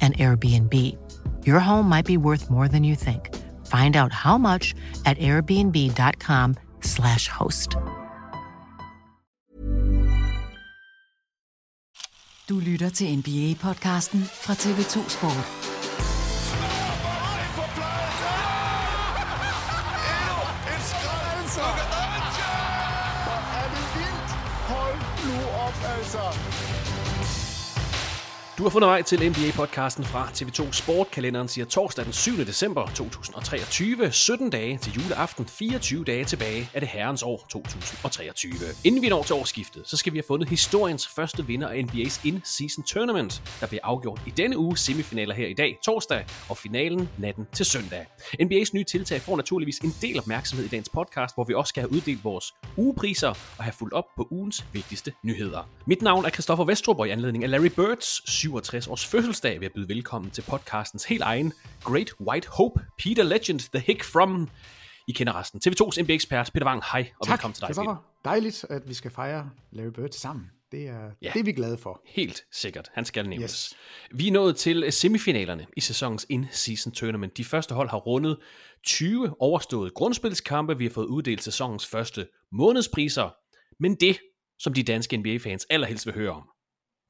an Airbnb. Your home might be worth more than you think. Find out how much at airbnb.com/slash host. Du lytter til NBA-podcasten fra TV2 Sport. En! Hvor er det vildt! Hold nu op, altså! Du har fundet vej til NBA-podcasten fra TV2 Sport. Kalenderen siger torsdag den 7. december 2023. 17 dage til juleaften, 24 dage tilbage af det herrens år 2023. Inden vi når til årsskiftet, så skal vi have fundet historiens første vinder af NBA's In-Season Tournament, der bliver afgjort i denne uge semifinaler her i dag, torsdag, og finalen natten til søndag. NBA's nye tiltag får naturligvis en del opmærksomhed i dagens podcast, hvor vi også skal have uddelt vores ugepriser og have fulgt op på ugens vigtigste nyheder. Mit navn er Christoffer Vestrup, og i anledning af Larry Birds 67 års fødselsdag vil jeg byde velkommen til podcastens helt egen Great White Hope, Peter Legend, The Hick From. I kender resten. TV2's NBA-ekspert Peter Wang, hej og Tak, velkommen til dig. Peter. Dejligt, at vi skal fejre Larry Bird sammen. Det er, Ja. det er vi glade for. Helt sikkert. Han skal nævnes. Yes. Vi er nået til semifinalerne i sæsonens in-season tournament. De første hold har rundet 20 overståede grundspilskampe. Vi har fået uddelt sæsonens første månedspriser. Men det, som de danske NBA-fans allerhelst vil høre om,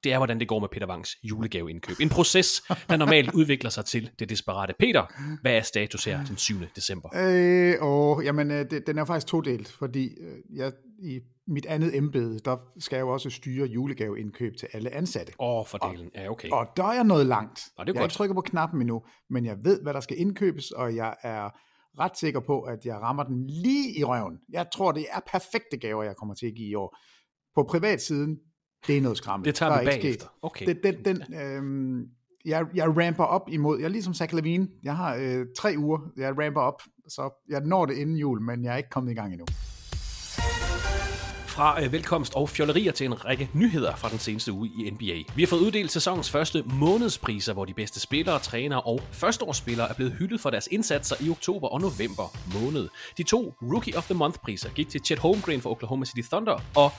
det er, hvordan det går med Peter Wangs julegaveindkøb. En proces, der normalt udvikler sig til det desperate. Peter, hvad er status her den 7. december? Øh, og, jamen, øh, det, den er faktisk todelt, fordi øh, jeg, i mit andet embede, der skal jeg jo også styre julegaveindkøb til alle ansatte. Åh, oh, fordelen. Ja, okay. Og der er jeg nået langt. Nå, det er jeg godt. ikke trykket på knappen endnu, men jeg ved, hvad der skal indkøbes, og jeg er ret sikker på, at jeg rammer den lige i røven. Jeg tror, det er perfekte gaver, jeg kommer til at give i år. På privatsiden, det er noget skræmmende. Det tager vi er bagefter. Okay. Den, den, den, øhm, jeg, jeg ramper op imod, jeg er ligesom Zach Lavine, jeg har øh, tre uger, jeg ramper op, så jeg når det inden jul, men jeg er ikke kommet i gang endnu. Fra øh, velkomst og fjollerier til en række nyheder fra den seneste uge i NBA. Vi har fået uddelt sæsonens første månedspriser, hvor de bedste spillere, trænere og førsteårsspillere er blevet hyldet for deres indsatser i oktober og november måned. De to Rookie of the Month priser gik til Chet Holmgren fra Oklahoma City Thunder og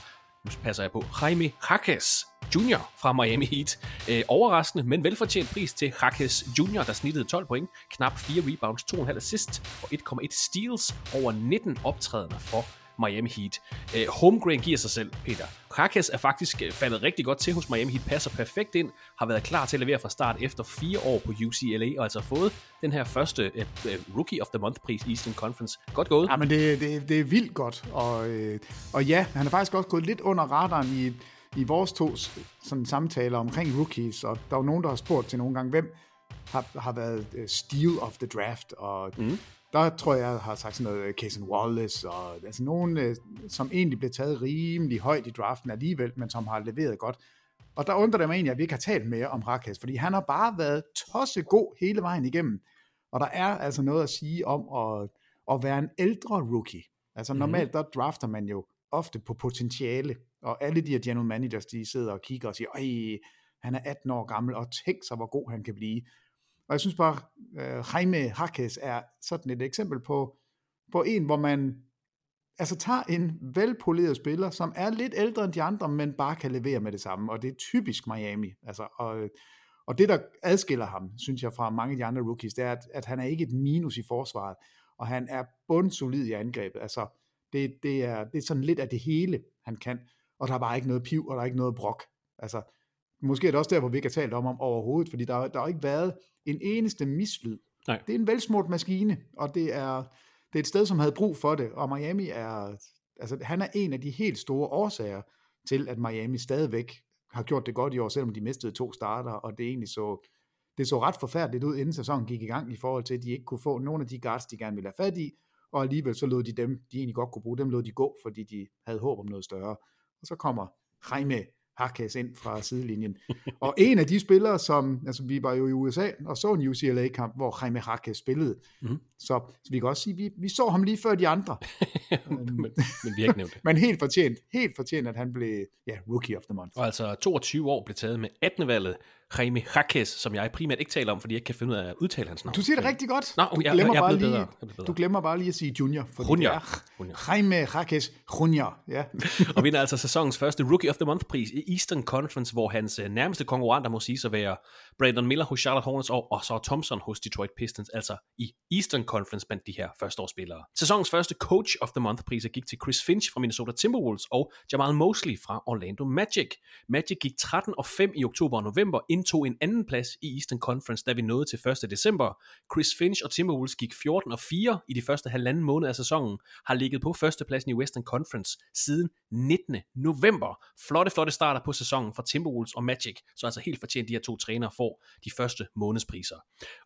nu passer jeg på, Jaime Jaquez Jr. fra Miami Heat. Øh, overraskende, men velfortjent pris til Jaquez Jr., der snittede 12 point, knap 4 rebounds, 2,5 assist og 1,1 steals over 19 optrædener for Miami Heat. Øh, Holmgren giver sig selv, Peter. Jaquez er faktisk øh, faldet rigtig godt til hos Miami Heat, passer perfekt ind, har været klar til at levere fra start efter fire år på UCLA, og altså fået den her første øh, øh, Rookie of the Month-pris i Eastern Conference. Godt gået. Ja, men det, det, det er vildt godt, og, øh, og ja, han er faktisk også gået lidt under radaren i, i vores to sådan, samtaler omkring rookies, og der er jo nogen, der har spurgt til nogle gange, hvem har, har været uh, steal of the draft, og mm. Der tror jeg, jeg har sagt sådan noget, Cason Wallace, og altså nogen, øh, som egentlig blev taget rimelig højt i draften alligevel, men som har leveret godt. Og der undrer det mig egentlig, at vi ikke har talt mere om Rakas, fordi han har bare været tosse god hele vejen igennem. Og der er altså noget at sige om at, at være en ældre rookie. Altså normalt, der drafter man jo ofte på potentiale, og alle de her general managers, de sidder og kigger og siger, ej, han er 18 år gammel, og tænk sig, hvor god han kan blive. Og jeg synes bare, uh, Jaime Hackes er sådan et eksempel på, på en, hvor man altså tager en velpoleret spiller, som er lidt ældre end de andre, men bare kan levere med det samme, og det er typisk Miami. Altså, og, øh, og det, der adskiller ham, synes jeg, fra mange af de andre rookies, det er, at, at han er ikke et minus i forsvaret, og han er bundsolid i angrebet. Altså, det, det, er, det er sådan lidt af det hele, han kan, og der er bare ikke noget piv, og der er ikke noget brok. Altså, måske er det også der, hvor vi ikke har talt om ham overhovedet, fordi der, der har ikke været en eneste mislyd. Nej. Det er en velsmurt maskine, og det er, det er et sted, som havde brug for det, og Miami er, altså han er en af de helt store årsager til, at Miami stadigvæk har gjort det godt i år, selvom de mistede to starter, og det egentlig så, det så ret forfærdeligt ud, inden sæsonen gik i gang, i forhold til, at de ikke kunne få nogle af de guards, de gerne ville have fat i, og alligevel så lod de dem, de egentlig godt kunne bruge, dem lod de gå, fordi de havde håb om noget større. Og så kommer Jaime Harkes ind fra sidelinjen. Og en af de spillere, som, altså vi var jo i USA og så en UCLA-kamp, hvor Jaime Harkes spillede. Mm. Så, så vi kan også sige, vi, vi så ham lige før de andre. men, men vi har ikke nævnt det. Men helt fortjent, helt fortjent, at han blev ja, Rookie of the Month. Og altså 22 år blev taget med 18. valget Jaime Jaques, som jeg primært ikke taler om, fordi jeg ikke kan finde ud af at udtale hans navn. Du siger det rigtig godt. Nå, du, jeg, glemmer jeg, jeg bare lige, bedre. Jeg blevet bedre. du glemmer bare lige at sige junior. For Junior. Er Jaime Jaques Junior. Ja. og vinder altså sæsonens første Rookie of the Month-pris i Eastern Conference, hvor hans øh, nærmeste konkurrenter må sige at være Brandon Miller hos Charlotte Hornets og, og så Thompson hos Detroit Pistons, altså i Eastern Conference blandt de her førsteårsspillere. Sæsonens første Coach of the Month-priser gik til Chris Finch fra Minnesota Timberwolves og Jamal Mosley fra Orlando Magic. Magic gik 13 og 5 i oktober og november, indtog en anden plads i Eastern Conference, da vi nåede til 1. december. Chris Finch og Timberwolves gik 14 og 4 i de første halvanden måned af sæsonen, har ligget på førstepladsen i Western Conference siden 19. november. Flotte, flotte starter på sæsonen for Timberwolves og Magic, så altså helt fortjent de her to trænere får de første månedspriser.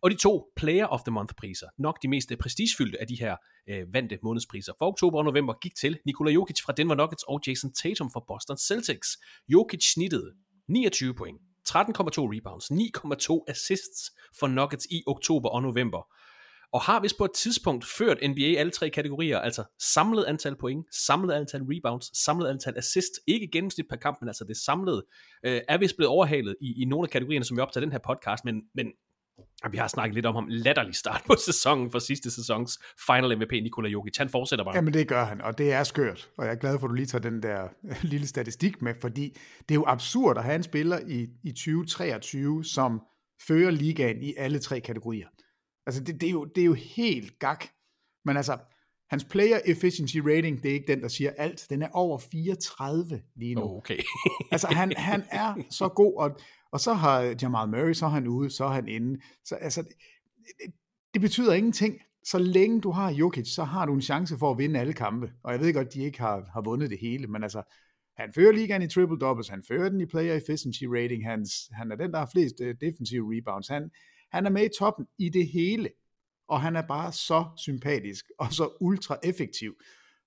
Og de to Player of the Month priser, nok de mest øh, prestigefyldte af de her øh, vandte månedspriser for oktober og november, gik til Nikola Jokic fra Denver Nuggets og Jason Tatum fra Boston Celtics. Jokic snittede 29 point, rebounds, 9,2 assists for Nuggets i oktober og november. Og har vist på et tidspunkt ført NBA alle tre kategorier, altså samlet antal point, samlet antal rebounds, samlet antal assist, ikke gennemsnit per kamp, men altså det samlede, øh, er vist blevet overhalet i, i nogle af kategorierne, som vi optager den her podcast, men, men og vi har snakket lidt om ham, latterlig start på sæsonen for sidste sæsons final MVP, Nikola Jokic. Han fortsætter bare. Jamen det gør han, og det er skørt. Og jeg er glad for, at du lige tager den der lille statistik med, fordi det er jo absurd at have en spiller i, i 2023, som fører ligaen i alle tre kategorier. Altså det, det, er, jo, det er jo helt gak. Men altså, hans player efficiency rating, det er ikke den, der siger alt. Den er over 34 lige nu. Okay. altså han, han er så god, og, og så har øh, Jamal Murray, så er han ude, så er han inde. Så altså, det, det betyder ingenting. Så længe du har Jokic, så har du en chance for at vinde alle kampe. Og jeg ved godt, de ikke har, har vundet det hele, men altså, han fører ligaen i triple doubles, han fører den i player efficiency rating, han, han er den, der har flest uh, defensive rebounds. Han, han er med i toppen i det hele, og han er bare så sympatisk og så ultra effektiv.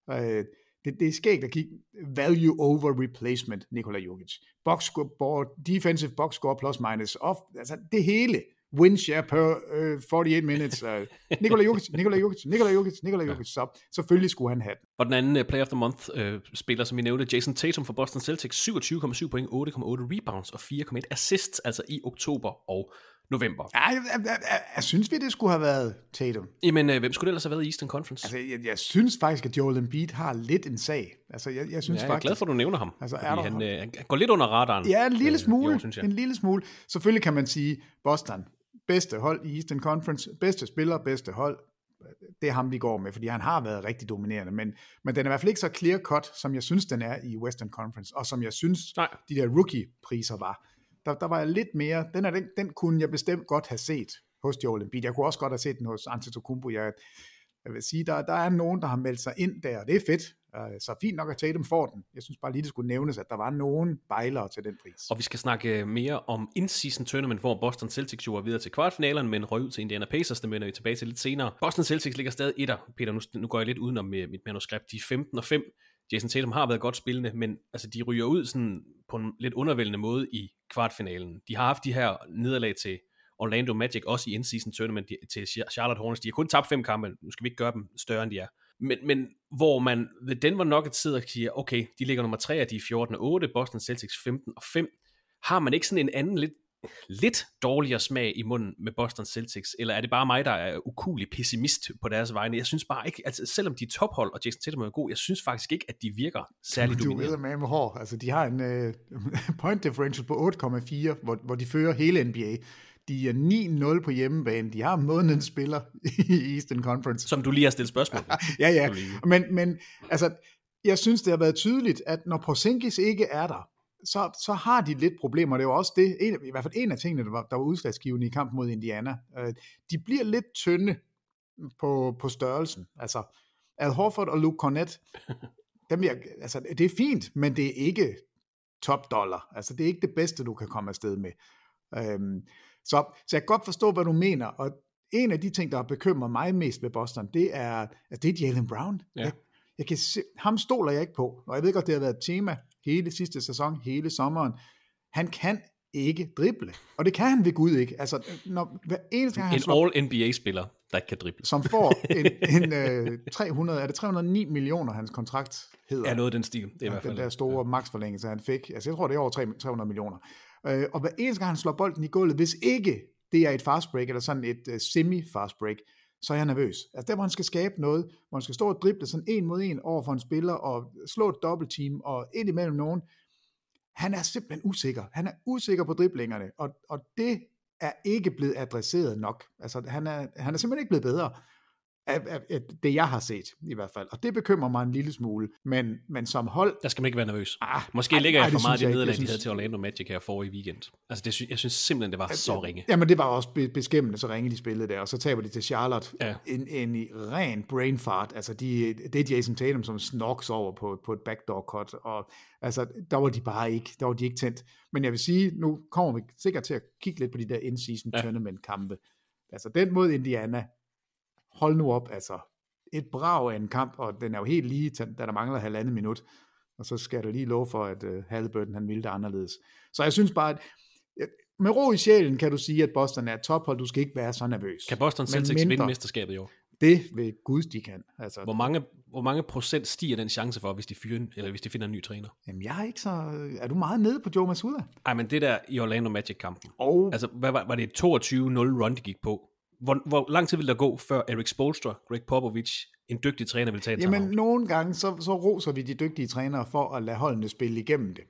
Uh, det, det er skægt at kigge value over replacement, Nikola Jokic. Box score, defensive box score plus minus, off, altså det hele. Win share per uh, 48 minutes. Uh, Nikola Jokic, Nikola Jokic, Nikola Jokic, Nikola Jokic. Så selvfølgelig skulle han have den. Og den anden uh, Player of the Month uh, spiller, som vi nævnte, Jason Tatum fra Boston Celtics, 27,7 point, 8,8 rebounds og 4,1 assists, altså i oktober og november. Ja, jeg, jeg, jeg, jeg synes vi, det skulle have været Tatum. Jamen, øh, hvem skulle det ellers have været i Eastern Conference? Altså, jeg, jeg synes faktisk, at Joel Embiid har lidt en sag. Altså, jeg, jeg synes ja, jeg er faktisk, glad for, at du nævner ham. Altså, er han, øh, han går lidt under radaren. Ja, en lille smule. Øh, år, synes jeg. en lille smule. Selvfølgelig kan man sige, Boston, bedste hold i Eastern Conference, bedste spiller, bedste hold, det er ham, vi går med, fordi han har været rigtig dominerende, men, men den er i hvert fald ikke så clear-cut, som jeg synes, den er i Western Conference, og som jeg synes, Nej. de der rookie-priser var. Der, der var jeg lidt mere, den, er, den, den kunne jeg bestemt godt have set hos Joel Embiid. Jeg kunne også godt have set den hos Antetokounmpo. Jeg, jeg vil sige, der, der er nogen, der har meldt sig ind der, og det er fedt. Øh, så fint nok at Tatum får den. Jeg synes bare lige, det skulle nævnes, at der var nogen bejlere til den pris. Og vi skal snakke øh, mere om in-season tournament, hvor Boston Celtics jo er videre til kvartfinalerne, men røg ud til Indiana Pacers, det vender vi tilbage til lidt senere. Boston Celtics ligger stadig etter. Peter, nu, nu går jeg lidt udenom med mit manuskript. De er 15 og 5. Jason Tatum har været godt spillende, men altså, de ryger ud sådan på en lidt undervældende måde i kvartfinalen. De har haft de her nederlag til Orlando Magic, også i in-season tournament til Charlotte Hornets. De har kun tabt fem kampe, nu skal vi ikke gøre dem større, end de er. Men, men hvor man ved Denver Nuggets sidder og siger, okay, de ligger nummer 3, og de er 14 og 8, Boston Celtics 15 og 5. Har man ikke sådan en anden lidt, lidt dårligere smag i munden med Boston Celtics, eller er det bare mig, der er ukulig pessimist på deres vegne? Jeg synes bare ikke, altså selvom de er tophold, og Jason Tatum er god, jeg synes faktisk ikke, at de virker særlig Du dominerende. ved med med hår. Altså, de har en uh, point differential på 8,4, hvor, hvor de fører hele NBA. De er 9-0 på hjemmebane. De har månedens spiller i Eastern Conference. Som du lige har stillet spørgsmål. ja, ja. Men, men altså, jeg synes, det har været tydeligt, at når Porzingis ikke er der, så, så har de lidt problemer. Det var også det, en, i hvert fald en af tingene, der var, der var udslagsgivende i kampen mod Indiana. Øh, de bliver lidt tynde på, på størrelsen. Altså, Al Horford og Luke Cornett, dem jeg, altså, det er fint, men det er ikke top dollar. Altså, det er ikke det bedste, du kan komme afsted med. Øhm, så, så jeg kan godt forstå, hvad du mener, og en af de ting, der har bekymret mig mest ved Boston, det er, at det er Jalen Brown. Ja. Jeg, jeg kan se, ham stoler jeg ikke på, og jeg ved godt, det har været et tema hele sidste sæson, hele sommeren. Han kan ikke drible, og det kan han ved Gud ikke. Altså, når, hver eneste gang han En slår, All-NBA-spiller, der ikke kan drible. som får en, en øh, 300, er det 309 millioner, hans kontrakt hedder. Er noget af den stil. Det er i Ja, hvert fald. den der store maksforlængelse, han fik. Altså, jeg tror, det er over 3 300 millioner. Øh, og hver eneste gang, han slår bolden i gulvet, hvis ikke det er et fast break, eller sådan et uh, semi-fast break, så er jeg nervøs. Altså der, hvor han skal skabe noget, hvor han skal stå og drible sådan en mod en over for en spiller, og slå et dobbeltteam, og ind imellem nogen, han er simpelthen usikker. Han er usikker på driblingerne, og, og det er ikke blevet adresseret nok. Altså, han er, han er simpelthen ikke blevet bedre af, af, af det, jeg har set, i hvert fald. Og det bekymrer mig en lille smule. Men, men som hold, Der skal man ikke være nervøs. Ah, Måske ej, ligger ej, jeg det for meget i det nederlag, de havde til Orlando Magic her forrige weekend. Altså, det, jeg synes simpelthen, det var så ringe. Jamen, det var også be- beskæmmende, så ringe de spillede der, og så taber de til Charlotte. Ja. En, en i ren brain fart. Altså, de, det er Jason Tatum, som snoks over på, på et backdoor cut, og altså, der var de bare ikke, der var de ikke tændt. Men jeg vil sige, nu kommer vi sikkert til at kigge lidt på de der in-season Ja. tournament kampe. Altså, den mod Indiana, hold nu op, altså, et brag af en kamp, og den er jo helt lige, da der mangler halvandet minut, og så skal der lige love for, at uh, Halliburton, han ville det anderledes. Så jeg synes bare, at ja, med ro i sjælen kan du sige, at Boston er et tophold, du skal ikke være så nervøs. Kan Boston Celtics vinde mesterskabet i år? Det vil Gud, de kan. Altså, Hvor mange, hvor mange procent stiger den chance for, hvis de, fyrer, eller hvis de finder en ny træner? Jamen, jeg er ikke så... Er du meget nede på Joe Masuda? Ej, men det der i Orlando Magic-kampen. Og Altså, hvad var, var det et 22-0 run, de gik på? Hvor, hvor lang tid ville der gå, før Erik Spolstra, Greg Popovich, en dygtig træner, ville tage et Jamen, nogle gange, så, så roser vi de dygtige trænere for at lade holdene spille igennem det.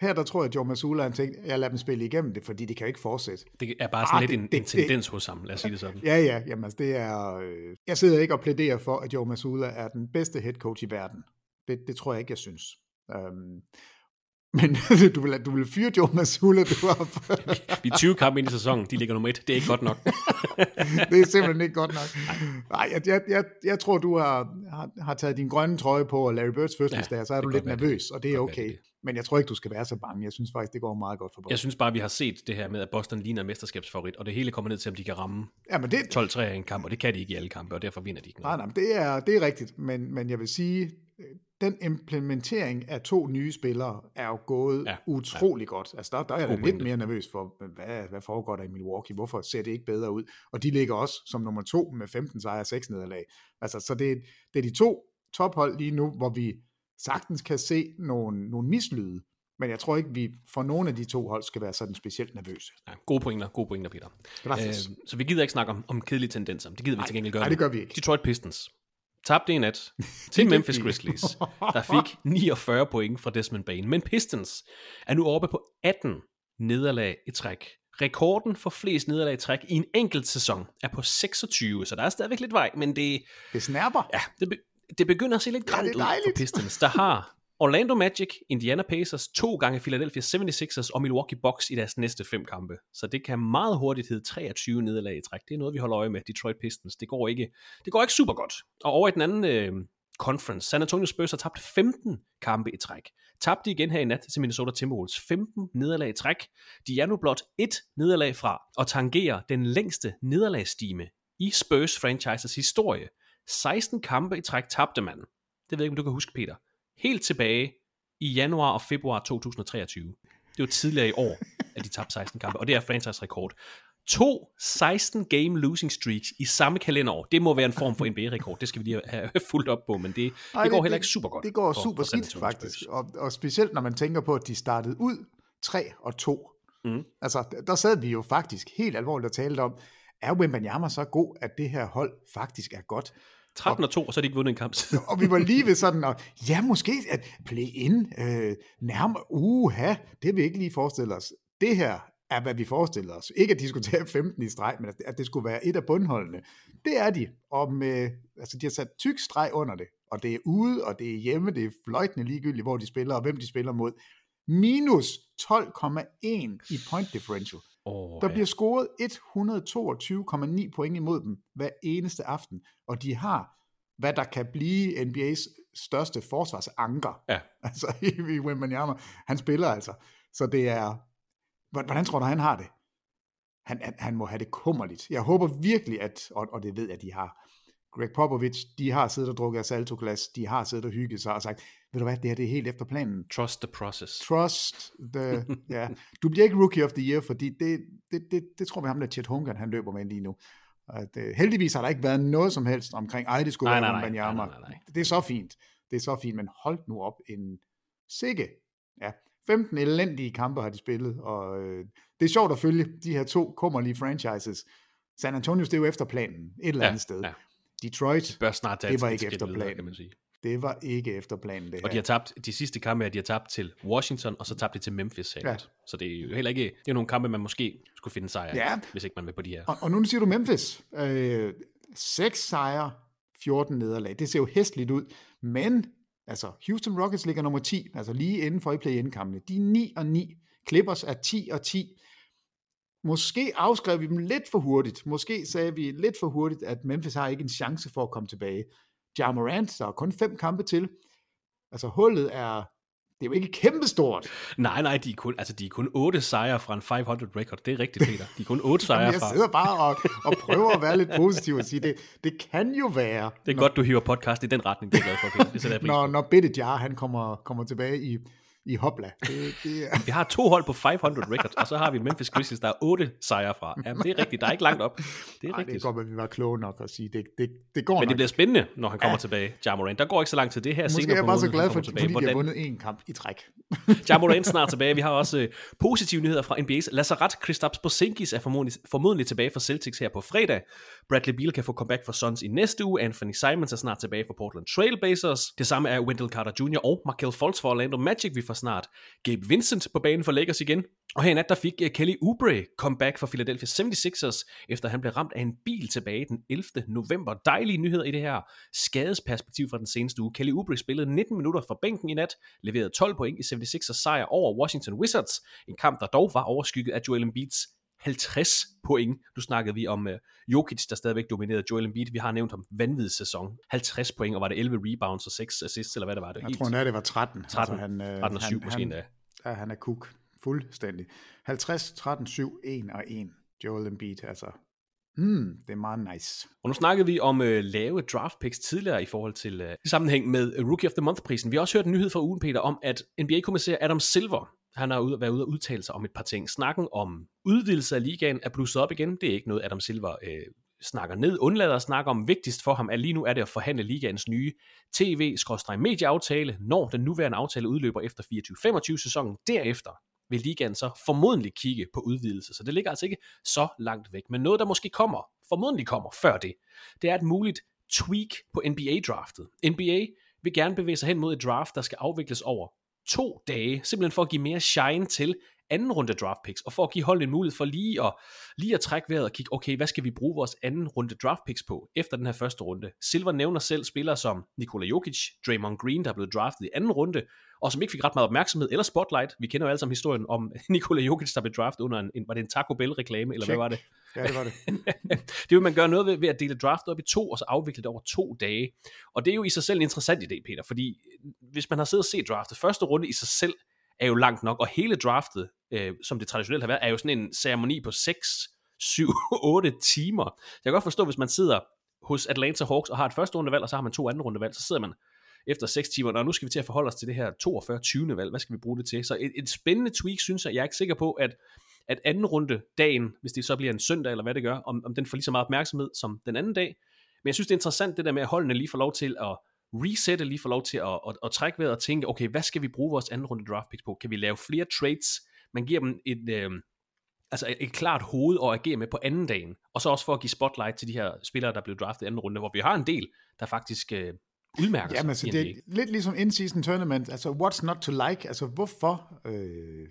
Her der tror jeg, at Joe Masula han tænkte, jeg lader dem spille igennem det, fordi det kan jo ikke fortsætte. Det er bare sådan Ah, lidt det- en, det- en tendens hos ham, lad os sige det sådan. Ja, ja, jamen altså, det er... Øh, jeg sidder ikke og plæderer for, at Joe Masula er den bedste head coach i verden. Det, det tror jeg ikke, jeg synes. Um, men du vil, du vil fyre Joe Masula, du har... Vi er 20 kampe ind i sæsonen, de ligger nummer et. Det er ikke godt nok. det er simpelthen ikke godt nok. Nej, jeg, jeg, jeg, jeg tror, du har, har, har taget din grønne trøje på, og Larry Birds fødselsdag, Ja, så er det du lidt nervøs, og det er okay. det. Men jeg tror ikke, du skal være så bange. Jeg synes faktisk, det går meget godt for Jeg Boston. synes bare, vi har set det her med, at Boston ligner mesterskabsfavorit, og det hele kommer ned til, om de kan ramme Ja, men det, 12-3 i en kamp, og det kan de ikke i alle kampe, og derfor vinder de ikke nej, noget. nej, men det, er, det er rigtigt, men, men jeg vil sige, den implementering af to nye spillere er jo gået Ja, utrolig ja. godt. Altså, der, der er jeg lidt mere nervøs for, hvad, hvad foregår der i Milwaukee? Hvorfor ser det ikke bedre ud? Og de ligger også som nummer to med 15 sejre og 6 nederlag. Altså, så det, det er de to tophold lige nu, hvor vi sagtens kan se nogle, nogle mislyde, men jeg tror ikke, vi for nogen af de to hold skal være sådan specielt nervøse. Ja, gode pointer, gode pointer, Peter. Øh, så vi gider ikke snakke om, om kedelige tendenser. Det gider vi til gengæld gøre nej, det gør vi ikke. Detroit Pistons tabte en nat til Memphis. Grizzlies, der fik 49 point fra Desmond Bain. Men Pistons er nu oppe på 18 nederlag i træk. Rekorden for flest nederlag i træk i en enkelt sæson er på 26, så der er stadigvæk lidt vej, men det, Det snærper. ja, det, be, det begynder at se lidt Ja, det er ud for. Pistons, der har Orlando Magic, Indiana Pacers, to gange Philadelphia 76ers og Milwaukee Bucks i deres næste fem kampe. Så det kan meget hurtigt hedde 23 nederlag i træk. Det er noget, vi holder øje med. Detroit Pistons. Det går ikke, det går ikke super godt. Og over i den anden øh, conference, San Antonio Spurs har tabt 15 kampe i træk. Tabte igen her i nat til Minnesota Timberwolves. 15 nederlag i træk. De er nu blot et nederlag fra og tangerer den længste nederlagsstime i Spurs franchises historie. 16 kampe i træk tabte man. Det ved jeg ikke, om du kan huske, Peter. Helt tilbage i januar og februar 2023. Det var tidligere i år, at de tabte 16 kampe, og det er franchise-rekord. To 16 game losing streaks i samme kalenderår. Det må være en form for NBA-rekord. Det skal vi lige have fuldt op på, men det, Ej, det går heller ikke super godt. Det går for- super for skidt, faktisk. Og, og specielt når man tænker på, at de startede ud 3 og 2. Mm. Altså, der- der sad vi jo faktisk helt alvorligt og talte om, er Wembanyama så god, at det her hold faktisk er godt? 13 og 2, og så har de ikke vundet en kamp. siden. Og vi var lige ved sådan, og ja, måske at play-in øh, nærmere, uha, det vil vi ikke lige forestille os. Det her er, hvad vi forestiller os. Ikke at de skulle tage 15 i streg, men at, at det skulle være et af bundholdene. Det er de, og med, altså de har sat tyk streg under det, og det er ude, og det er hjemme, det er fløjtende ligegyldigt, hvor de spiller, og hvem de spiller mod. Minus 12,1 i point differential. Oh, Der bliver scoret 122,9 point imod dem hver eneste aften, og de har, hvad der kan blive NBA's største forsvarsanker. Ja. Altså i Wembanyama. Han spiller altså. Så det er... Hvordan tror du, han har det? Han, han, han må have det kummerligt. Jeg håber virkelig, at, og, og det ved jeg, at de har, Greg Popovich, de har siddet og drukket asaltoglas, de har siddet og hygget sig og sagt, ved du hvad, det her det er helt efter planen. Trust the process. Trust the... ja. Du bliver ikke Rookie of the Year, fordi det, det, det, det tror vi ham, der Chet Holmgren, han løber med lige nu. At, uh, heldigvis har der ikke været noget som helst omkring, ej, det skulle Nej, være nej, nej, nej, nej, nej. Det er så fint. Det er så fint, men hold nu op en sikke. Ja, 15 elendige kampe har de spillet, og øh, det er sjovt at følge de her to kummerlige franchises. San Antonio, det er jo efter planen, et eller Ja, andet sted. ja. Detroit, Bør snart tage det et var ikke efter planen. kan man sige. det var ikke efter planen, det Og de her. har tabt, de sidste kampe de har tabt til Washington, og så tabte de til Memphis. Ja. Ja. Så det er jo heller ikke, det er nogle kampe, man måske skulle finde sejr Ja. hvis ikke man vil på de her. Og, og nu siger du Memphis. Øh, 6 sejre, 14 nederlag. Det ser jo hæstligt ud. Men altså, Houston Rockets ligger nummer 10, altså lige inden for i play-in-kampene. De er 9 og 9. Clippers er 10 og 10. Måske afskrev vi dem lidt for hurtigt. Måske sagde vi lidt for hurtigt, at Memphis har ikke en chance for at komme tilbage. Ja Morant, der er kun fem kampe til. Altså hullet er, det er jo ikke kæmpestort. Nej, nej, de er kun, altså, de er kun 8 sejre fra en 500 record. Det er rigtigt, Peter. De er kun 8 sejre Jamen, jeg fra... sidder bare og, og prøver at være lidt positiv og sige, det, det kan jo være, Det er godt, du hiver podcast i den retning. Det er jeg glad for, Peter. Det sætter jeg når, når Bitte Jar, han kommer, kommer tilbage i, i Hopla. Det, det er, Vi har to hold på 500 records, og så har vi Memphis Grizzlies, der er 8 sejre fra. Jamen, det er rigtigt. Der er ikke langt op. Det er ej, det er rigtigt. godt, at vi var kloge nok at sige, det, det, det går Men det nok. bliver spændende, når han kommer Ja. tilbage, Jamorant. Der går ikke så lang tid. Det her er Måske er senere jeg på bare så glad for, tilbage. fordi de har Hvordan- vundet én kamp i træk. Jamorant snart tilbage. Vi har også øh, positive nyheder fra NBA's Lazaret. Kristaps Porzingis er formodentlig, formodentlig tilbage for Celtics her på fredag. Bradley Beal kan få comeback for Suns i næste uge. Anthony Simons er snart tilbage for Portland Trailblazers. Det samme er Wendell Carter Jr. og Markel Fultz for Orlando Magic. Vi for snart Gabe Vincent på banen for Lakers igen. Og her i nat, der fik eh, Kelly Oubre comeback for Philadelphia 76ers, efter han blev ramt af en bil tilbage den 11. november. Dejlige nyheder i det her skadesperspektiv fra den seneste uge. Kelly Oubre spillede 19 minutter fra bænken i nat, leverede 12 point i 76ers sejr over Washington Wizards. En kamp, der dog var overskygget af Joel Embiids 50 point. Nu snakkede vi om uh, Jokic, der stadigvæk dominerede Joel Embiid. Vi har nævnt ham vanvittig sæson. 50 point, og var det 11 rebounds og 6 assists, eller hvad det var? Det var Jeg tror endda, det var 13. 13, han, øh, 13 og 7 han, måske han, endda. Ja, han er kuk. Fuldstændig. 50, 13, 7, 1 og 1. Joel Embiid, altså. Hmm, det er meget nice. Og nu snakkede vi om øh, lave draft picks tidligere i forhold til øh, i sammenhæng med øh, Rookie of the Month-prisen. Vi har også hørt en nyhed fra ugen, Peter, om at NBA-kommissær Adam Silver, han har ude, været ude og udtale sig om et par ting. Snakken om udvidelse af ligaen er blusset op igen. Det er ikke noget, Adam Silver øh, snakker ned, undlader at snakke om. Vigtigst for ham er lige nu er det at forhandle ligaens nye tv-medieaftale, når den nuværende aftale udløber efter 24-25 sæsonen. Derefter vil ligaen så formodentlig kigge på udvidelse. Så det ligger altså ikke så langt væk. Men noget, der måske kommer, formodentlig kommer før det, det er et muligt tweak på NBA-draftet. NBA vil gerne bevæge sig hen mod et draft, der skal afvikles over to dage, simpelthen for at give mere shine til anden runde draft picks, og for at give holdet en mulighed for lige at, lige at trække vejret og kigge, okay, hvad skal vi bruge vores anden runde draft picks på, efter den her første runde. Silver nævner selv spillere som Nikola Jokic, Draymond Green, der er blevet draftet i anden runde, og som ikke fik ret meget opmærksomhed eller spotlight. Vi kender jo alle sammen historien om Nikola Jokic, der blev draftet under en, en var det en Taco Bell-reklame, eller Check. hvad var det? Ja, det var det. det vil man gøre noget ved, ved at dele draftet op i to, og så afvikle det over to dage. Og det er jo i sig selv en interessant idé, Peter, fordi hvis man har siddet og set draftet, første runde i sig selv er jo langt nok, og hele draftet, øh, som det traditionelt har været, er jo sådan en ceremoni på 6, 7, 8 timer. Jeg kan godt forstå, hvis man sidder hos Atlanta Hawks og har et første rundevalg, og så har man to anden rundevalg, så sidder man efter 6 timer, og nu skal vi til at forholde os til det her 42. 20. valg, hvad skal vi bruge det til? Så et, et spændende tweak, synes jeg, jeg er ikke sikker på, at at anden runde dagen, hvis det så bliver en søndag, eller hvad det gør, om, om den får lige så meget opmærksomhed som den anden dag. Men jeg synes, det er interessant det der med, at holdene lige får lov til at resette, lige får lov til at, at, at trække vejret og tænke, okay, hvad skal vi bruge vores anden runde draft picks på? Kan vi lave flere trades? Man giver dem et, øh, altså et, et klart hoved at agere med på anden dagen, og så også for at give spotlight til de her spillere, der blev draftet i anden runde, hvor vi har en del, der faktisk øh, udmærker Jamen, sig altså, det er lidt ligesom in-season tournament. Altså, what's not to like? Altså, hvorfor, øh,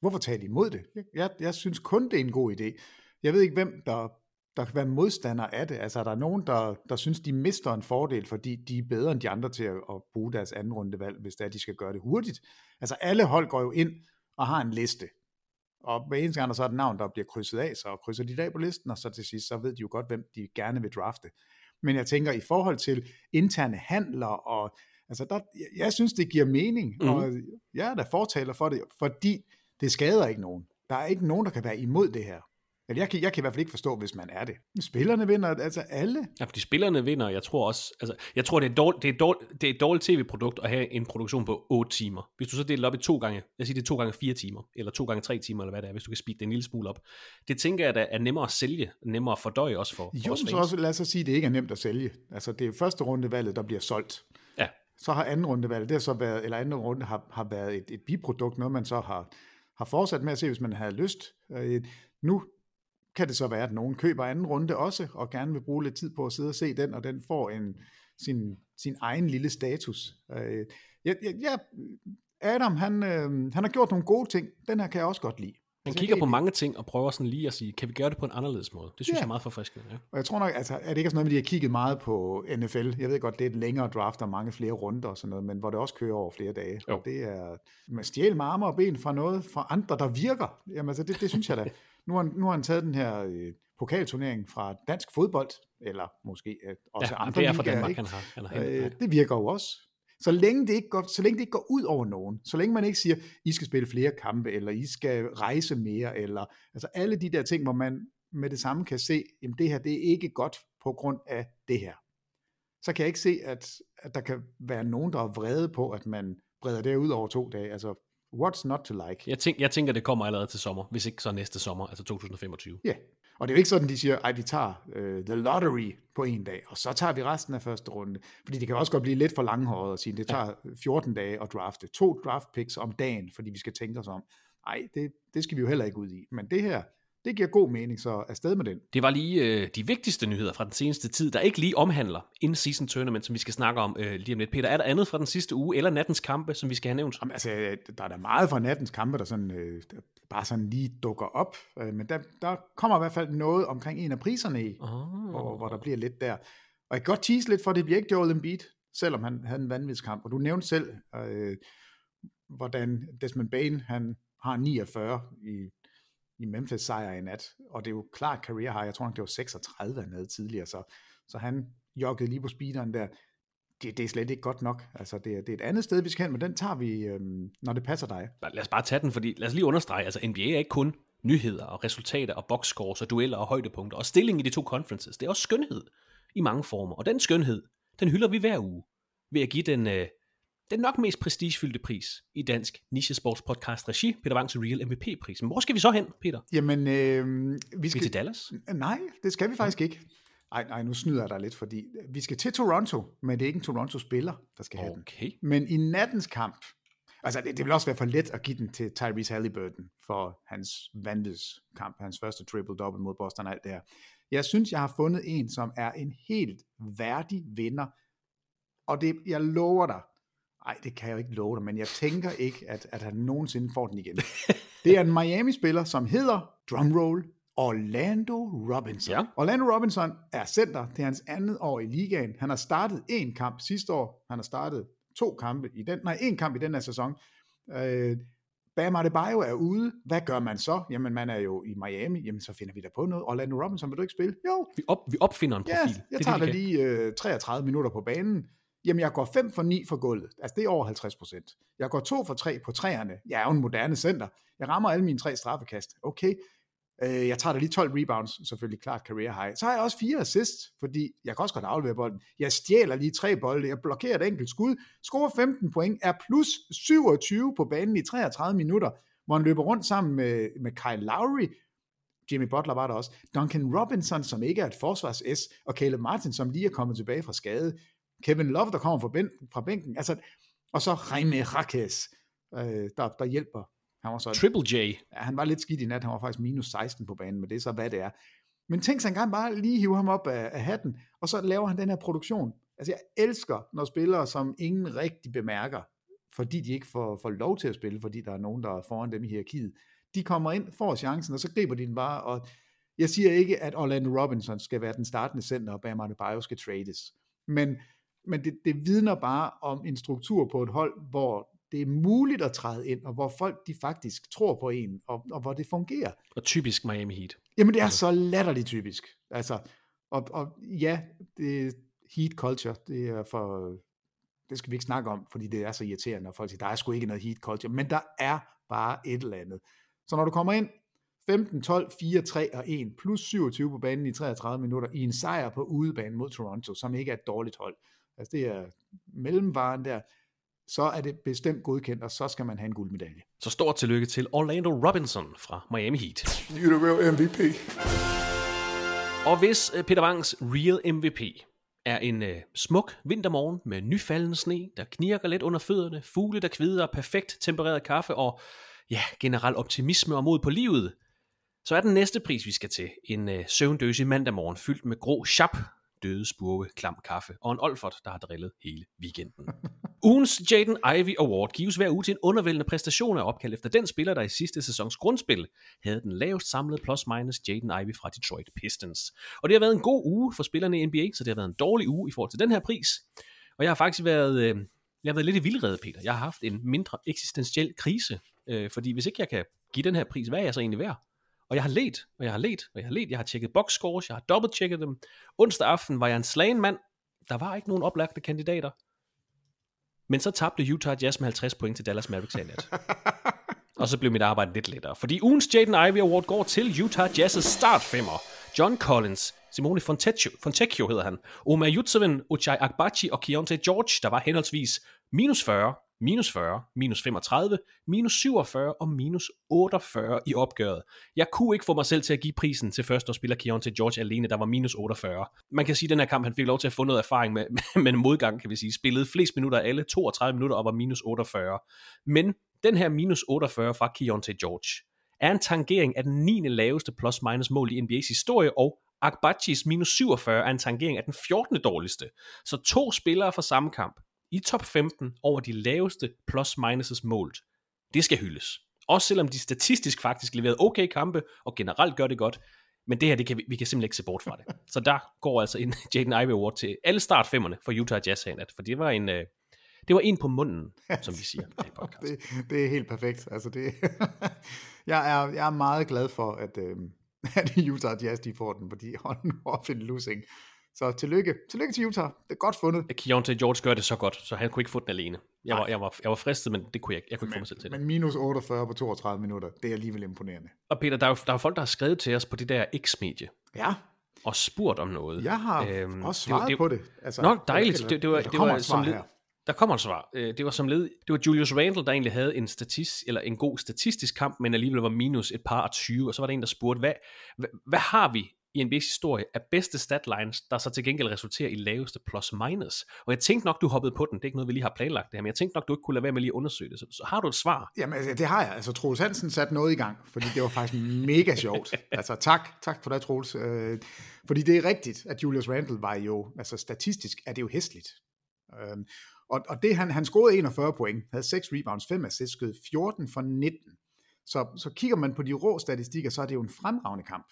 hvorfor de imod det? Jeg, jeg synes kun, det er en god idé. Jeg ved ikke, hvem der, der kan være modstander af det. Altså, er der nogen, der, der synes, de mister en fordel, fordi de er bedre end de andre til at, at bruge deres anden rundevalg, hvis det er, de skal gøre det hurtigt? Altså, alle hold går jo ind og har en liste. Og hver eneste gang, der så er et navn, der bliver krydset af, så krydser de det af på listen, og så til sidst, så ved de jo godt, hvem de gerne vil drafte. Men jeg tænker, i forhold til interne handler, og altså der, jeg, jeg synes, det giver mening, Mhm. mm. og jeg er da fortaler for det, fordi det skader ikke nogen. Der er ikke nogen, der kan være imod det her. Jeg kan, jeg kan i hvert fald ikke forstå, hvis man er det. Spillerne vinder, altså alle. Ja, fordi spillerne vinder, jeg tror også, altså, jeg tror, det er, dårligt, det, er dårligt, det er et dårligt tv-produkt at have en produktion på 8 timer. Hvis du så deler op i to gange, jeg siger det er to gange 4 timer, eller to gange 3 timer, eller hvad det er, hvis du kan speede det en lille smule op. Det tænker jeg da er nemmere at sælge, nemmere at fordøje også for, for Jo, os så også, lad os så sige, det ikke er nemt at sælge. Altså, det er første rundevalget, der bliver solgt. Ja. Så har anden rundevalget, det har så været, eller anden runde har, har været et, et biprodukt, noget man så har, har fortsat med at se, hvis man havde lyst. Øh, nu kan det så være, at nogen køber anden runde også, og gerne vil bruge lidt tid på at sidde og se den, og den får en, sin, sin egen lille status. Øh, jeg, jeg, Adam, han, øh, han har gjort nogle gode ting. Den her kan jeg også godt lide. Man Altså, kigger på mange ting og prøver sådan lige at sige, kan vi gøre det på en anderledes måde? Det synes Ja. jeg er meget forfriskende. Ja. Og jeg tror nok, altså, er det ikke sådan noget med, at de har kigget meget på NFL? Jeg ved godt, det er et længere draft og mange flere runder og sådan noget, men hvor det også kører over flere dage. Jo. Og det er, man stjæler med arme og ben fra noget fra andre, der virker. Jamen altså, det, det synes jeg da. Nu har, nu har han taget den her øh, pokalturnering fra dansk fodbold, eller måske øh, også Ja, andre det er fra Danmark, ikke? han har, han har hentet. Øh, det virker jo også. Så længe, det ikke går, så længe det ikke går ud over nogen, så længe man ikke siger, I skal spille flere kampe, eller I skal rejse mere, eller altså alle de der ting, hvor man med det samme kan se, jamen det her, det er ikke godt på grund af det her. Så kan jeg ikke se, at, at der kan være nogen, der er vrede på, at man breder det ud over to dage. Altså, what's not to like? Jeg, tænk, jeg tænker, det kommer allerede til sommer, hvis ikke så næste sommer, altså 2025. Ja, og det er jo ikke sådan, de siger, at vi tager uh, the lottery på en dag, og så tager vi resten af første runde. Fordi det kan også godt blive lidt for langhåret at sige, det tager 14 dage at drafte. To draft picks om dagen, fordi vi skal tænke os om. Nej, det, det skal vi jo heller ikke ud i. Men det her, det giver god mening, så afsted med den. Det var lige øh, de vigtigste nyheder fra den seneste tid, der ikke lige omhandler in-season tournament, som vi skal snakke om øh, lige om lidt. Peter, er der andet fra den sidste uge, eller nattens kampe, som vi skal have nævnt? Jamen, altså, der er der meget fra nattens kampe, der, sådan, øh, der bare sådan lige dukker op. Øh, men der, der kommer i hvert fald noget omkring en af priserne i, Oh. hvor, hvor der bliver lidt der. Og jeg kan godt tease lidt for, at det bliver ikke Joel Embiid, selvom han havde en vanvidskamp. Og du nævnte selv, øh, hvordan Desmond Bain, han har 49 i, i Memphis sejr i nat. Og det er jo klart career high. Jeg tror nok, det var 36, han havde tidligere. Så, så han joggede lige på speederen der. Det, det er slet ikke godt nok. Altså, det, det er et andet sted, vi skal hen, men den tager vi, øhm, når det passer dig. Lad os bare tage den, fordi lad os lige understrege, altså NBA er ikke kun nyheder og resultater og boxscores og dueller og højdepunkter og stilling i de to conferences. Det er også skønhed i mange former, og den skønhed, den hylder vi hver uge ved at give den, øh, den nok mest prestigefyldte pris i dansk nichesportspodcast regi, Peter Wangs Real MVP-pris. Men hvor skal vi så hen, Peter? Jamen, øh, vi Skal vi til Dallas? Nej, det skal vi faktisk ikke. Ej, nej, nu snyder jeg dig lidt, fordi vi skal til Toronto, men det er ikke en Toronto-spiller, der skal have den. Okay. Men i nattens kamp, altså det, det vil også være for let at give den til Tyrese Halliburton for hans vanvidskamp, hans første triple-double mod Boston og alt det her. Jeg synes, jeg har fundet en, som er en helt værdig vinder, og det, jeg lover dig, nej, det kan jeg jo ikke love dig, men jeg tænker ikke, at, at han nogensinde får den igen. Det er en Miami-spiller, som hedder, drumroll, Orlando Robinson. Ja. Orlando Robinson er center. Det er hans andet år i ligaen. Han har startet en kamp sidste år. Han har startet to kampe i den, nej, en kamp i den her sæson. Øh, Bam Adebayo er ude. Hvad gør man så? Jamen, man er jo i Miami. Jamen, så finder vi da på noget. Orlando Robinson, vil du ikke spille? Jo, Vi, op, vi opfinder en profil. jeg det tager er da lige øh, 33 minutter på banen. Jamen, jeg går 5 for 9 for gulvet. Altså, det er over 50 procent. Jeg går 2 for 3 på træerne. Jeg er jo en moderne center. Jeg rammer alle mine tre straffekast. Okay. Øh, jeg tager da lige 12 rebounds, selvfølgelig klart career high. Så har jeg også fire assists, fordi jeg kan også godt aflevere bolden. Jeg stjæler lige tre bolde, jeg blokerer et enkelt skud, scorer 15 point, er plus 27 på banen i 33 minutter. hvor han løber rundt sammen med, med Kyle Lowry, Jimmy Butler var der også, Duncan Robinson, som ikke er et forsvars-S, og Caleb Martin, som lige er kommet tilbage fra skade, Kevin Love, der kommer fra, bænken, fra bænken, altså, og så Jaime Raquez, øh, der, der hjælper. Han var så, Triple J. Ja, han var lidt skidt i nat, han var faktisk minus 16 på banen, men det er så, hvad det er. Men tænk sig engang bare lige hive ham op af, af hatten, og så laver han den her produktion. Altså jeg elsker, når spillere, som ingen rigtig bemærker, fordi de ikke får, får lov til at spille, fordi der er nogen, der er foran dem i hierarkiet, de kommer ind, får chancen, og så griber de den bare, og jeg siger ikke, at Orlando Robinson skal være den startende center, og Bam Adebayo skal trades. Men, men det, det vidner bare om en struktur på et hold, hvor det er muligt at træde ind, og hvor folk de faktisk tror på en, og, og hvor det fungerer. Og typisk Miami Heat. Jamen det er altså. så latterligt typisk. Altså, og, og ja, det heat culture, det er for, det skal vi ikke snakke om, fordi det er så irriterende, når folk siger, der er sgu ikke noget heat culture, men der er bare et eller andet. Så når du kommer ind 15, 12, 4, 3 og 1, plus 27 på banen i 33 minutter, i en sejr på udebane mod Toronto, som ikke er et dårligt hold, altså det er mellemvaren der, så er det bestemt godkendt, og så skal man have en guldmedalje. Så stort tillykke til Orlando Robinson fra Miami Heat. You're the real MVP. Og hvis øh, Peter Wangs Real MVP er en øh, smuk vintermorgen med nyfaldende sne, der knirker lidt under fødderne, fugle der kvider, perfekt tempereret kaffe og ja, generel optimisme og mod på livet, så er den næste pris, vi skal til, en øh, søvndøsig mandag morgen fyldt med grå chap, døde spurve, klam kaffe og en Olfert, der har drillet hele weekenden. Ugens Jaden Ivey Award gives hver uge til en undervældende præstation af opkald efter den spiller, der i sidste sæsons grundspil havde den lavest samlede plus-minus Jaden Ivey fra Detroit Pistons. Og det har været en god uge for spillerne i NBA, så det har været en dårlig uge i forhold til den her pris. Og jeg har faktisk været, øh, jeg har været lidt i vildrede, Peter. Jeg har haft en mindre eksistentiel krise, øh, fordi hvis ikke jeg kan give den her pris, hvad er jeg så egentlig værd? Og jeg har let, og jeg har let, og jeg har let. Jeg har tjekket box scores, jeg har dobbelt-tjekket dem. Onsdag aften var jeg en slagen mand. Der var ikke nogen oplagte kandidater. Men så tabte Utah Jazz med 50 point til Dallas Mavericks i nat. og så blev mit arbejde lidt lettere. Fordi ugens Jaden Ivey Award går til Utah Jazz's startfemmer. John Collins, Simone Fontecchio, Fontecchio hedder han, Omar Yurtseven, Ochai Akbachi og Keontae George, der var henholdsvis minus 40, minus 40, minus 35, minus 47 og minus 48 i opgøret. Jeg kunne ikke få mig selv til at give prisen til førsteårsspiller Keontae George alene, der var minus 48. Man kan sige, at den her kamp, han fik lov til at få noget erfaring med, med en modgang, kan vi sige. Spillede flest minutter af alle, 32 minutter og var minus 48. Men den her minus 48 fra Keontae George er en tangering af den 9. laveste plus-minus mål i NBA's historie, og Akbachis minus 47 er en tangering af den 14. dårligste. Så to spillere fra samme kamp i top 15 over de laveste plus-minuses målt. Det skal hyldes. Også selvom de statistisk faktisk leverede okay kampe, og generelt gør det godt, men det her, det kan vi, vi kan simpelthen ikke se bort fra det. Så der går altså en Jaden Ivey Award til alle startfemmerne for Utah Jazz nat, for det var en, øh, det var en på munden, som vi siger i podcast. det, det er helt perfekt. Altså det, jeg, er, jeg er meget glad for, at, øh, at Utah Jazz de får den, fordi hold nu op en losing. Så tillykke. Tillykke til Utah. Det er godt fundet. Keontae George gør det så godt, så han kunne ikke få den alene. Jeg var, jeg var, jeg var fristet, men det kunne jeg ikke. Jeg kunne ikke men, få mig selv til Men minus 48 på 32 minutter, det er alligevel imponerende. Og Peter, der er jo der er folk, der har skrevet til os på det der X-medie. Ja. Og spurgt om noget. Jeg har øhm, også svaret det, det, på det. Altså, Nå, dejligt. Eller, det, det var, det var som led, der kommer et svar. Øh, det var som led, det var Julius Randle, der egentlig havde en, statist, eller en god statistisk kamp, men alligevel var minus et par og 20, og så var der en, der spurgte, hvad, hvad, hvad har vi i NBA's historie af bedste statlines, der så til gengæld resulterer i laveste plus minus. Og jeg tænkte nok, du hoppede på den. Det er ikke noget, vi lige har planlagt det her, men jeg tænkte nok, du ikke kunne lade være med lige at undersøge det. Så, så har du et svar? Jamen, altså, det har jeg. Altså, Troels Hansen satte noget i gang, fordi det var faktisk mega sjovt. Altså, tak. Tak for det, Troels. Øh, fordi det er rigtigt, at Julius Randle var jo, altså statistisk er det jo hæstligt. Øh, og, og det, han, han scorede 41 point, havde 6 rebounds, 5 assists, skød 14 for 19. Så, så kigger man på de rå statistikker, så er det jo en fremragende kamp.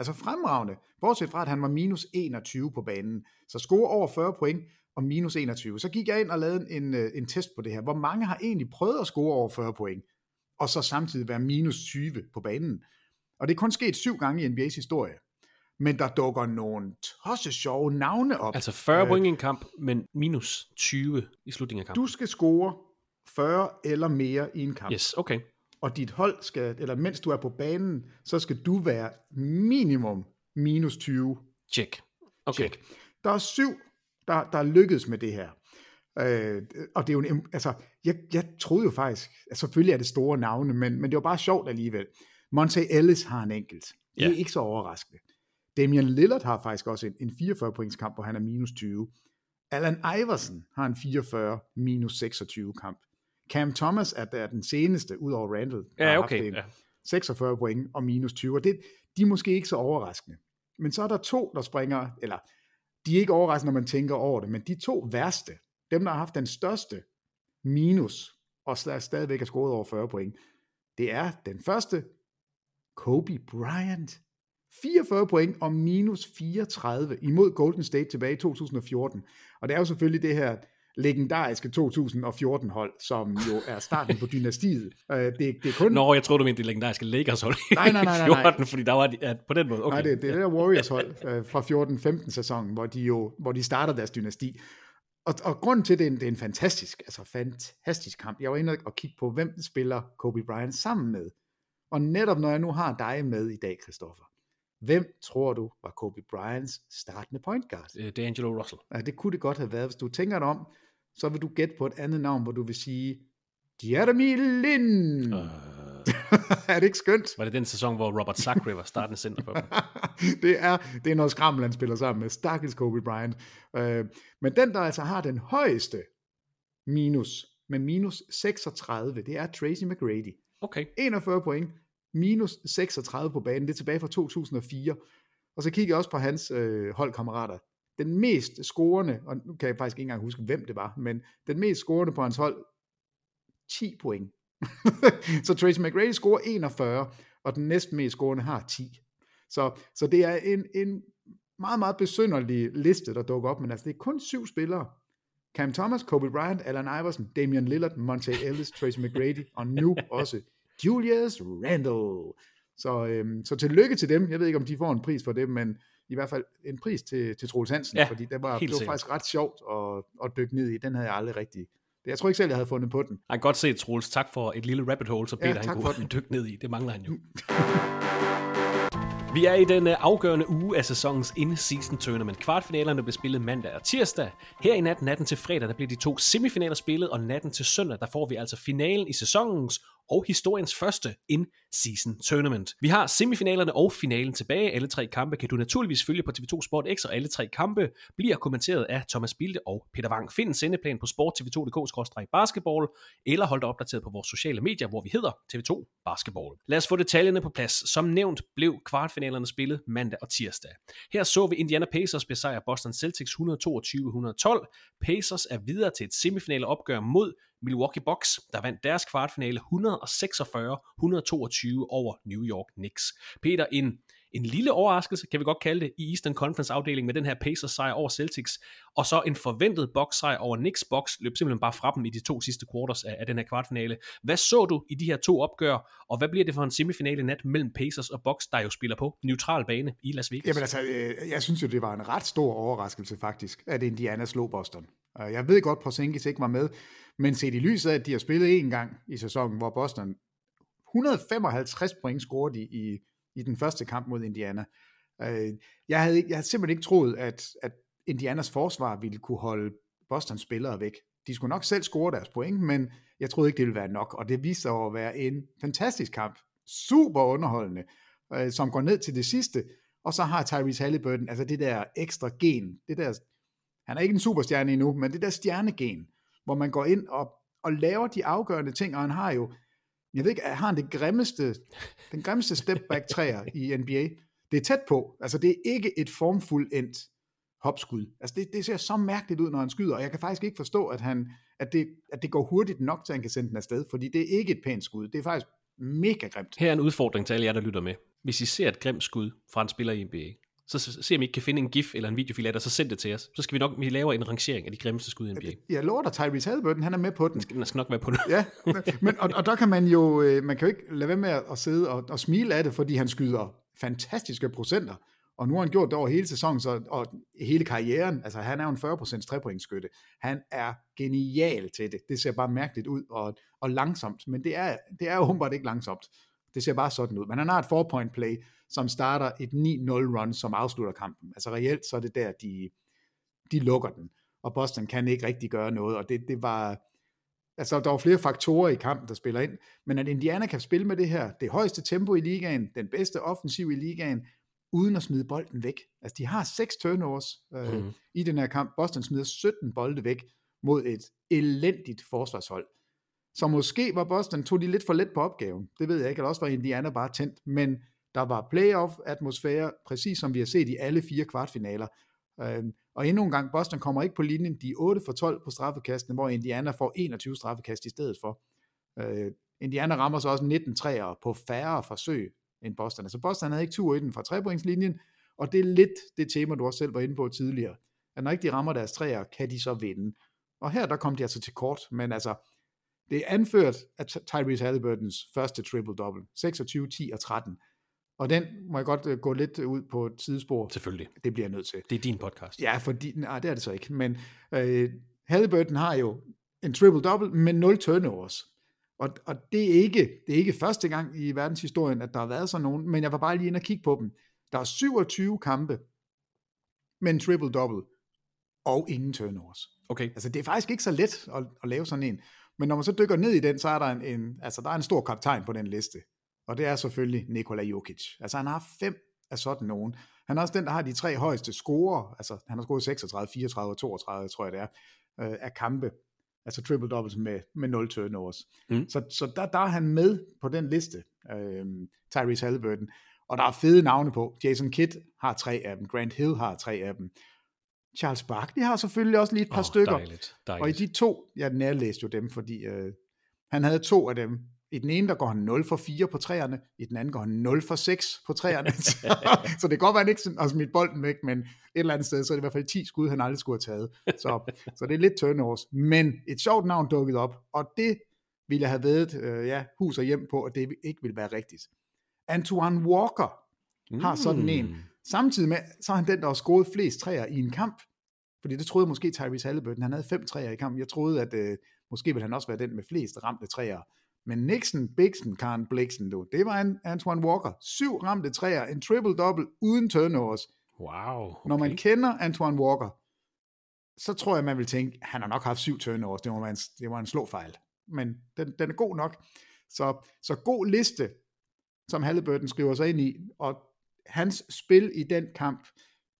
Altså fremragende, bortset fra, at han var minus 21 på banen. Så score over 40 point og minus 21. Så gik jeg ind og lavede en, øh, en test på det her. Hvor mange har egentlig prøvet at score over 40 point, og så samtidig være minus 20 på banen? Og det er kun sket syv gange i NBA's historie. Men der dukker nogle tosse sjove navne op. Altså 40 point i en kamp, men minus 20 i slutningen af kampen. Du skal score 40 eller mere i en kamp. Yes, okay og dit hold skal, eller mens du er på banen, så skal du være minimum minus 20. Check. Okay. Check. Der er syv, der, der er lykkedes med det her. Øh, og det er jo en, altså, jeg, jeg troede jo faktisk, at selvfølgelig er det store navne, men, men det var bare sjovt alligevel. Monte Ellis har en enkelt. Det er Ja. ikke så overraskende. Damian Lillard har faktisk også en, en 44 points kamp, hvor han er minus 20. Alan Iverson har en 44 minus 26 kamp. Cam Thomas er der den seneste, ud over Randall. Ja, har okay, en ja. 46 point og minus 20, og det, de er måske ikke så overraskende. Men så er der to, der springer, eller de er ikke overraskende, når man tænker over det, men de to værste, dem der har haft den største minus, og sta- stadigvæk er scoret over 40 point, det er den første, Kobe Bryant. 44 point og minus 34 imod Golden State tilbage i 2014. Og det er jo selvfølgelig det her legendariske 2014-hold, som jo er starten på dynastiet. Øh, Det, det er kun... Nå, jeg troede, du mente det legendariske Lakers hold i Nej, nej, nej, nej, nej. 14, fordi der var de, ja, på den måde. Okay. Nej, det, det er det der Warriors hold øh, fra 14-15 sæsonen, hvor de jo hvor de starter deres dynasti. Og, og grunden til, det er, en, det er en fantastisk, altså fantastisk kamp. Jeg var inde og kigge på, hvem spiller Kobe Bryant sammen med. Og netop når jeg nu har dig med i dag, Christoffer, hvem tror du var Kobe Bryants startende point guard? Øh, D'Angelo Russell. Ja, det kunne det godt have været. Hvis du tænker dig om, så vil du gætte på et andet navn, hvor du vil sige, Jeremy Lin. Øh, er det ikke skønt? var det den sæson, hvor Robert Sacre var startende center for dem? det, er, det er noget skrammel, han spiller sammen med. Stakkels Kobe Bryant. Øh, men den, der altså har den højeste minus, med minus 36, det er Tracy McGrady. Okay. 41 point, minus 36 på banen. Det er tilbage fra 2004. Og så kigger jeg også på hans øh, holdkammerater. Den mest scorende, og nu kan jeg faktisk ikke engang huske, hvem det var, men den mest scorende på hans hold, 10 point. så Tracy McGrady scorer 41, og den næst mest scorende har 10. Så, så det er en, en meget, meget besynderlig liste, der dukker op, men altså det er kun syv spillere. Cam Thomas, Kobe Bryant, Allen Iverson, Damian Lillard, Monte Ellis, Tracy McGrady, og nu også Julius Randle. Så, øhm, så tillykke til dem. Jeg ved ikke, om de får en pris for det, men i hvert fald en pris til, til Troels Hansen, Ja, fordi det var, det var sikkert. faktisk ret sjovt at, at dykke ned i. Den havde jeg aldrig rigtig... Jeg tror ikke selv, jeg havde fundet på den. Ej, godt set, Troels. Tak for et lille rabbit hole, så Ja, Peter han tak kunne dykke ned i. Det mangler han jo. Vi er i den øh, afgørende uge af sæsonens in-season tournament. Kvartfinalerne blev spillet mandag og tirsdag. Her i nat, natten til fredag, der bliver de to semifinaler spillet, og natten til søndag, der får vi altså finalen i sæsonens og historiens første in-season tournament. Vi har semifinalerne og finalen tilbage. Alle tre kampe kan du naturligvis følge på TV2 Sport X, og alle tre kampe bliver kommenteret af Thomas Bilde og Peter Wang. Find en sendeplan på sporttv2.dk-basketball, eller hold dig opdateret på vores sociale medier, hvor vi hedder TV2 Basketball. Lad os få detaljerne på plads. Som nævnt blev kvartfinalerne spillet mandag og tirsdag. Her så vi Indiana Pacers besejre Boston Celtics 122-112. Pacers er videre til et semifinale opgør mod Milwaukee Bucks, der vandt deres kvartfinale 146-122 over New York Knicks. Peter, en, en lille overraskelse, kan vi godt kalde det, i Eastern Conference afdeling med den her Pacers sejr over Celtics, og så en forventet box sejr over Knicks. box, løb simpelthen bare fra dem i de to sidste quarters af, af den her kvartfinale. Hvad så du i de her to opgør, og hvad bliver det for en semifinale nat mellem Pacers og Bucks, der jo spiller på neutral bane i Las Vegas? Jamen altså, øh, jeg synes jo, det var en ret stor overraskelse faktisk, at Indiana slog Boston. Jeg ved godt, Porzingis ikke var med, men set i lyset af, at de har spillet én gang i sæsonen, hvor Boston 155 point scorede i, i, i den første kamp mod Indiana. Øh, Jeg havde, jeg havde simpelthen ikke troet, at, at Indianas forsvar ville kunne holde Bostons spillere væk. De skulle nok selv score deres point, men jeg troede ikke, det ville være nok, og det viste sig at være en fantastisk kamp. Super underholdende, øh, som går ned til det sidste, og så har Tyrese Halliburton, altså det der ekstra gen, det der, han er ikke en superstjerne endnu, men det der stjernegen, hvor man går ind og, og laver de afgørende ting, og han har jo, jeg ved ikke, har han det grimmeste, den grimmeste step back træer i NBA? Det er tæt på, altså det er ikke et formfuldt endt hopskud. Altså det, det ser så mærkeligt ud, når han skyder, og jeg kan faktisk ikke forstå, at, han, at, det, at det går hurtigt nok, til han kan sende den afsted, fordi det er ikke et pænt skud, det er faktisk mega grimt. Her er en udfordring til alle jer, der lytter med. Hvis I ser et grimt skud fra en spiller i NBA, så se om I ikke kan finde en gif eller en videofil af det, og så send det til os. Så skal vi nok vi laver en rangering af de grimmeste skud i NBA. Jeg lover dig, Tyrese Halliburton, han er med på den. Den skal nok være på det. Ja, men, og, og der kan man jo, øh, man kan jo ikke lade være med at sidde og, og smile af det, fordi han skyder fantastiske procenter, og nu har han gjort det over hele sæsonen, så, og hele karrieren, altså han er jo en 40% trepointsskytte. Han er genial til det. Det ser bare mærkeligt ud og, og langsomt, men det er, det er åbenbart ikke langsomt. Det ser bare sådan ud. Men han har et four-point play, som starter et 9-0 run, som afslutter kampen. Altså reelt, så er det der, de, de lukker den. og Boston kan ikke rigtig gøre noget, og det, det var, altså der var flere faktorer i kampen, der spiller ind, men at Indiana kan spille med det her, det højeste tempo i ligaen, den bedste offensiv i ligaen, uden at smide bolden væk. Altså de har seks turnovers øh, mm. i den her kamp. Boston smider 17 bolde væk mod et elendigt forsvarshold. Så måske var Boston, tog de lidt for let på opgaven. Det ved jeg ikke, eller også var Indiana bare tændt. Men der var playoff-atmosfære, præcis som vi har set i alle fire kvartfinaler. Øh, og endnu en gang, Boston kommer ikke på linjen. De er 8 for 12 på straffekastene, hvor Indiana får 21 straffekast i stedet for. Øh, Indiana rammer så også 19 træer på færre forsøg end Boston. Altså Boston havde ikke tur i den fra trepointslinjen, og det er lidt det tema, du også selv var inde på tidligere. At når ikke de rammer deres træer, kan de så vinde. Og her der kom de altså til kort, men altså, det er anført af Tyrese Halliburtons første triple-double, 26, 10 og 13. Og den må jeg godt øh, gå lidt ud på et sidespor. Selvfølgelig. Det bliver jeg nødt til. Det er din podcast. Ja, fordi, nej, det er det så ikke. Men øh, Halliburton har jo en triple-double med 0 turnovers. Og, og det, er ikke, det er ikke første gang i verdenshistorien, at der har været sådan nogen, men jeg var bare lige inde og kigge på dem. Der er 27 kampe med en triple-double og ingen turnovers. Okay. Altså det er faktisk ikke så let at, at lave sådan en. Men når man så dykker ned i den, så er der en, en, altså der er en stor kaptajn på den liste. Og det er selvfølgelig Nikola Jokic. Altså han har fem af sådan nogen. Han er også den, der har de tre højeste scorer. Altså han har scoret 36, 34 og 32, tror jeg det er, øh, af kampe. Altså triple doubles med, med 0 turnovers. Mm. Så, så der, der er han med på den liste, øh, Tyrese Halliburton. Og der er fede navne på. Jason Kidd har tre af dem. Grant Hill har tre af dem. Charles Barkley har selvfølgelig også lige et par oh, stykker. Dejligt, dejligt. Og i de to, jeg nærlæste jo dem, fordi øh, han havde to af dem. I den ene, der går han 0 for 4 på træerne, i den anden går han 0 for 6 på træerne. så, så det kan godt være, at han ikke har smidt bolden væk, men et eller andet sted, så er det i hvert fald 10 skud, han aldrig skulle have taget. Så, så det er lidt turnovers. Men et sjovt navn dukket op, og det ville jeg have været øh, ja, hus og hjem på, at det ikke ville være rigtigt. Antoine Walker mm. har sådan en. Samtidig med, så er han den, der har scoret flest træer i en kamp. Fordi det troede måske Tyrese Halliburton. Han havde fem træer i kampen. Jeg troede, at øh, måske ville han også være den med flest ramte træer. Men Nixon, Bixen, Karen Bliksen, du, det var Antoine Walker. Syv ramte træer, en triple-double uden turnovers. Wow. Okay. Når man kender Antoine Walker, så tror jeg, man vil tænke, han har nok haft syv turnovers. Det var en, det var en slåfejl. Men den, den er god nok. Så, så god liste, som Halliburton skriver sig ind i, og hans spil i den kamp,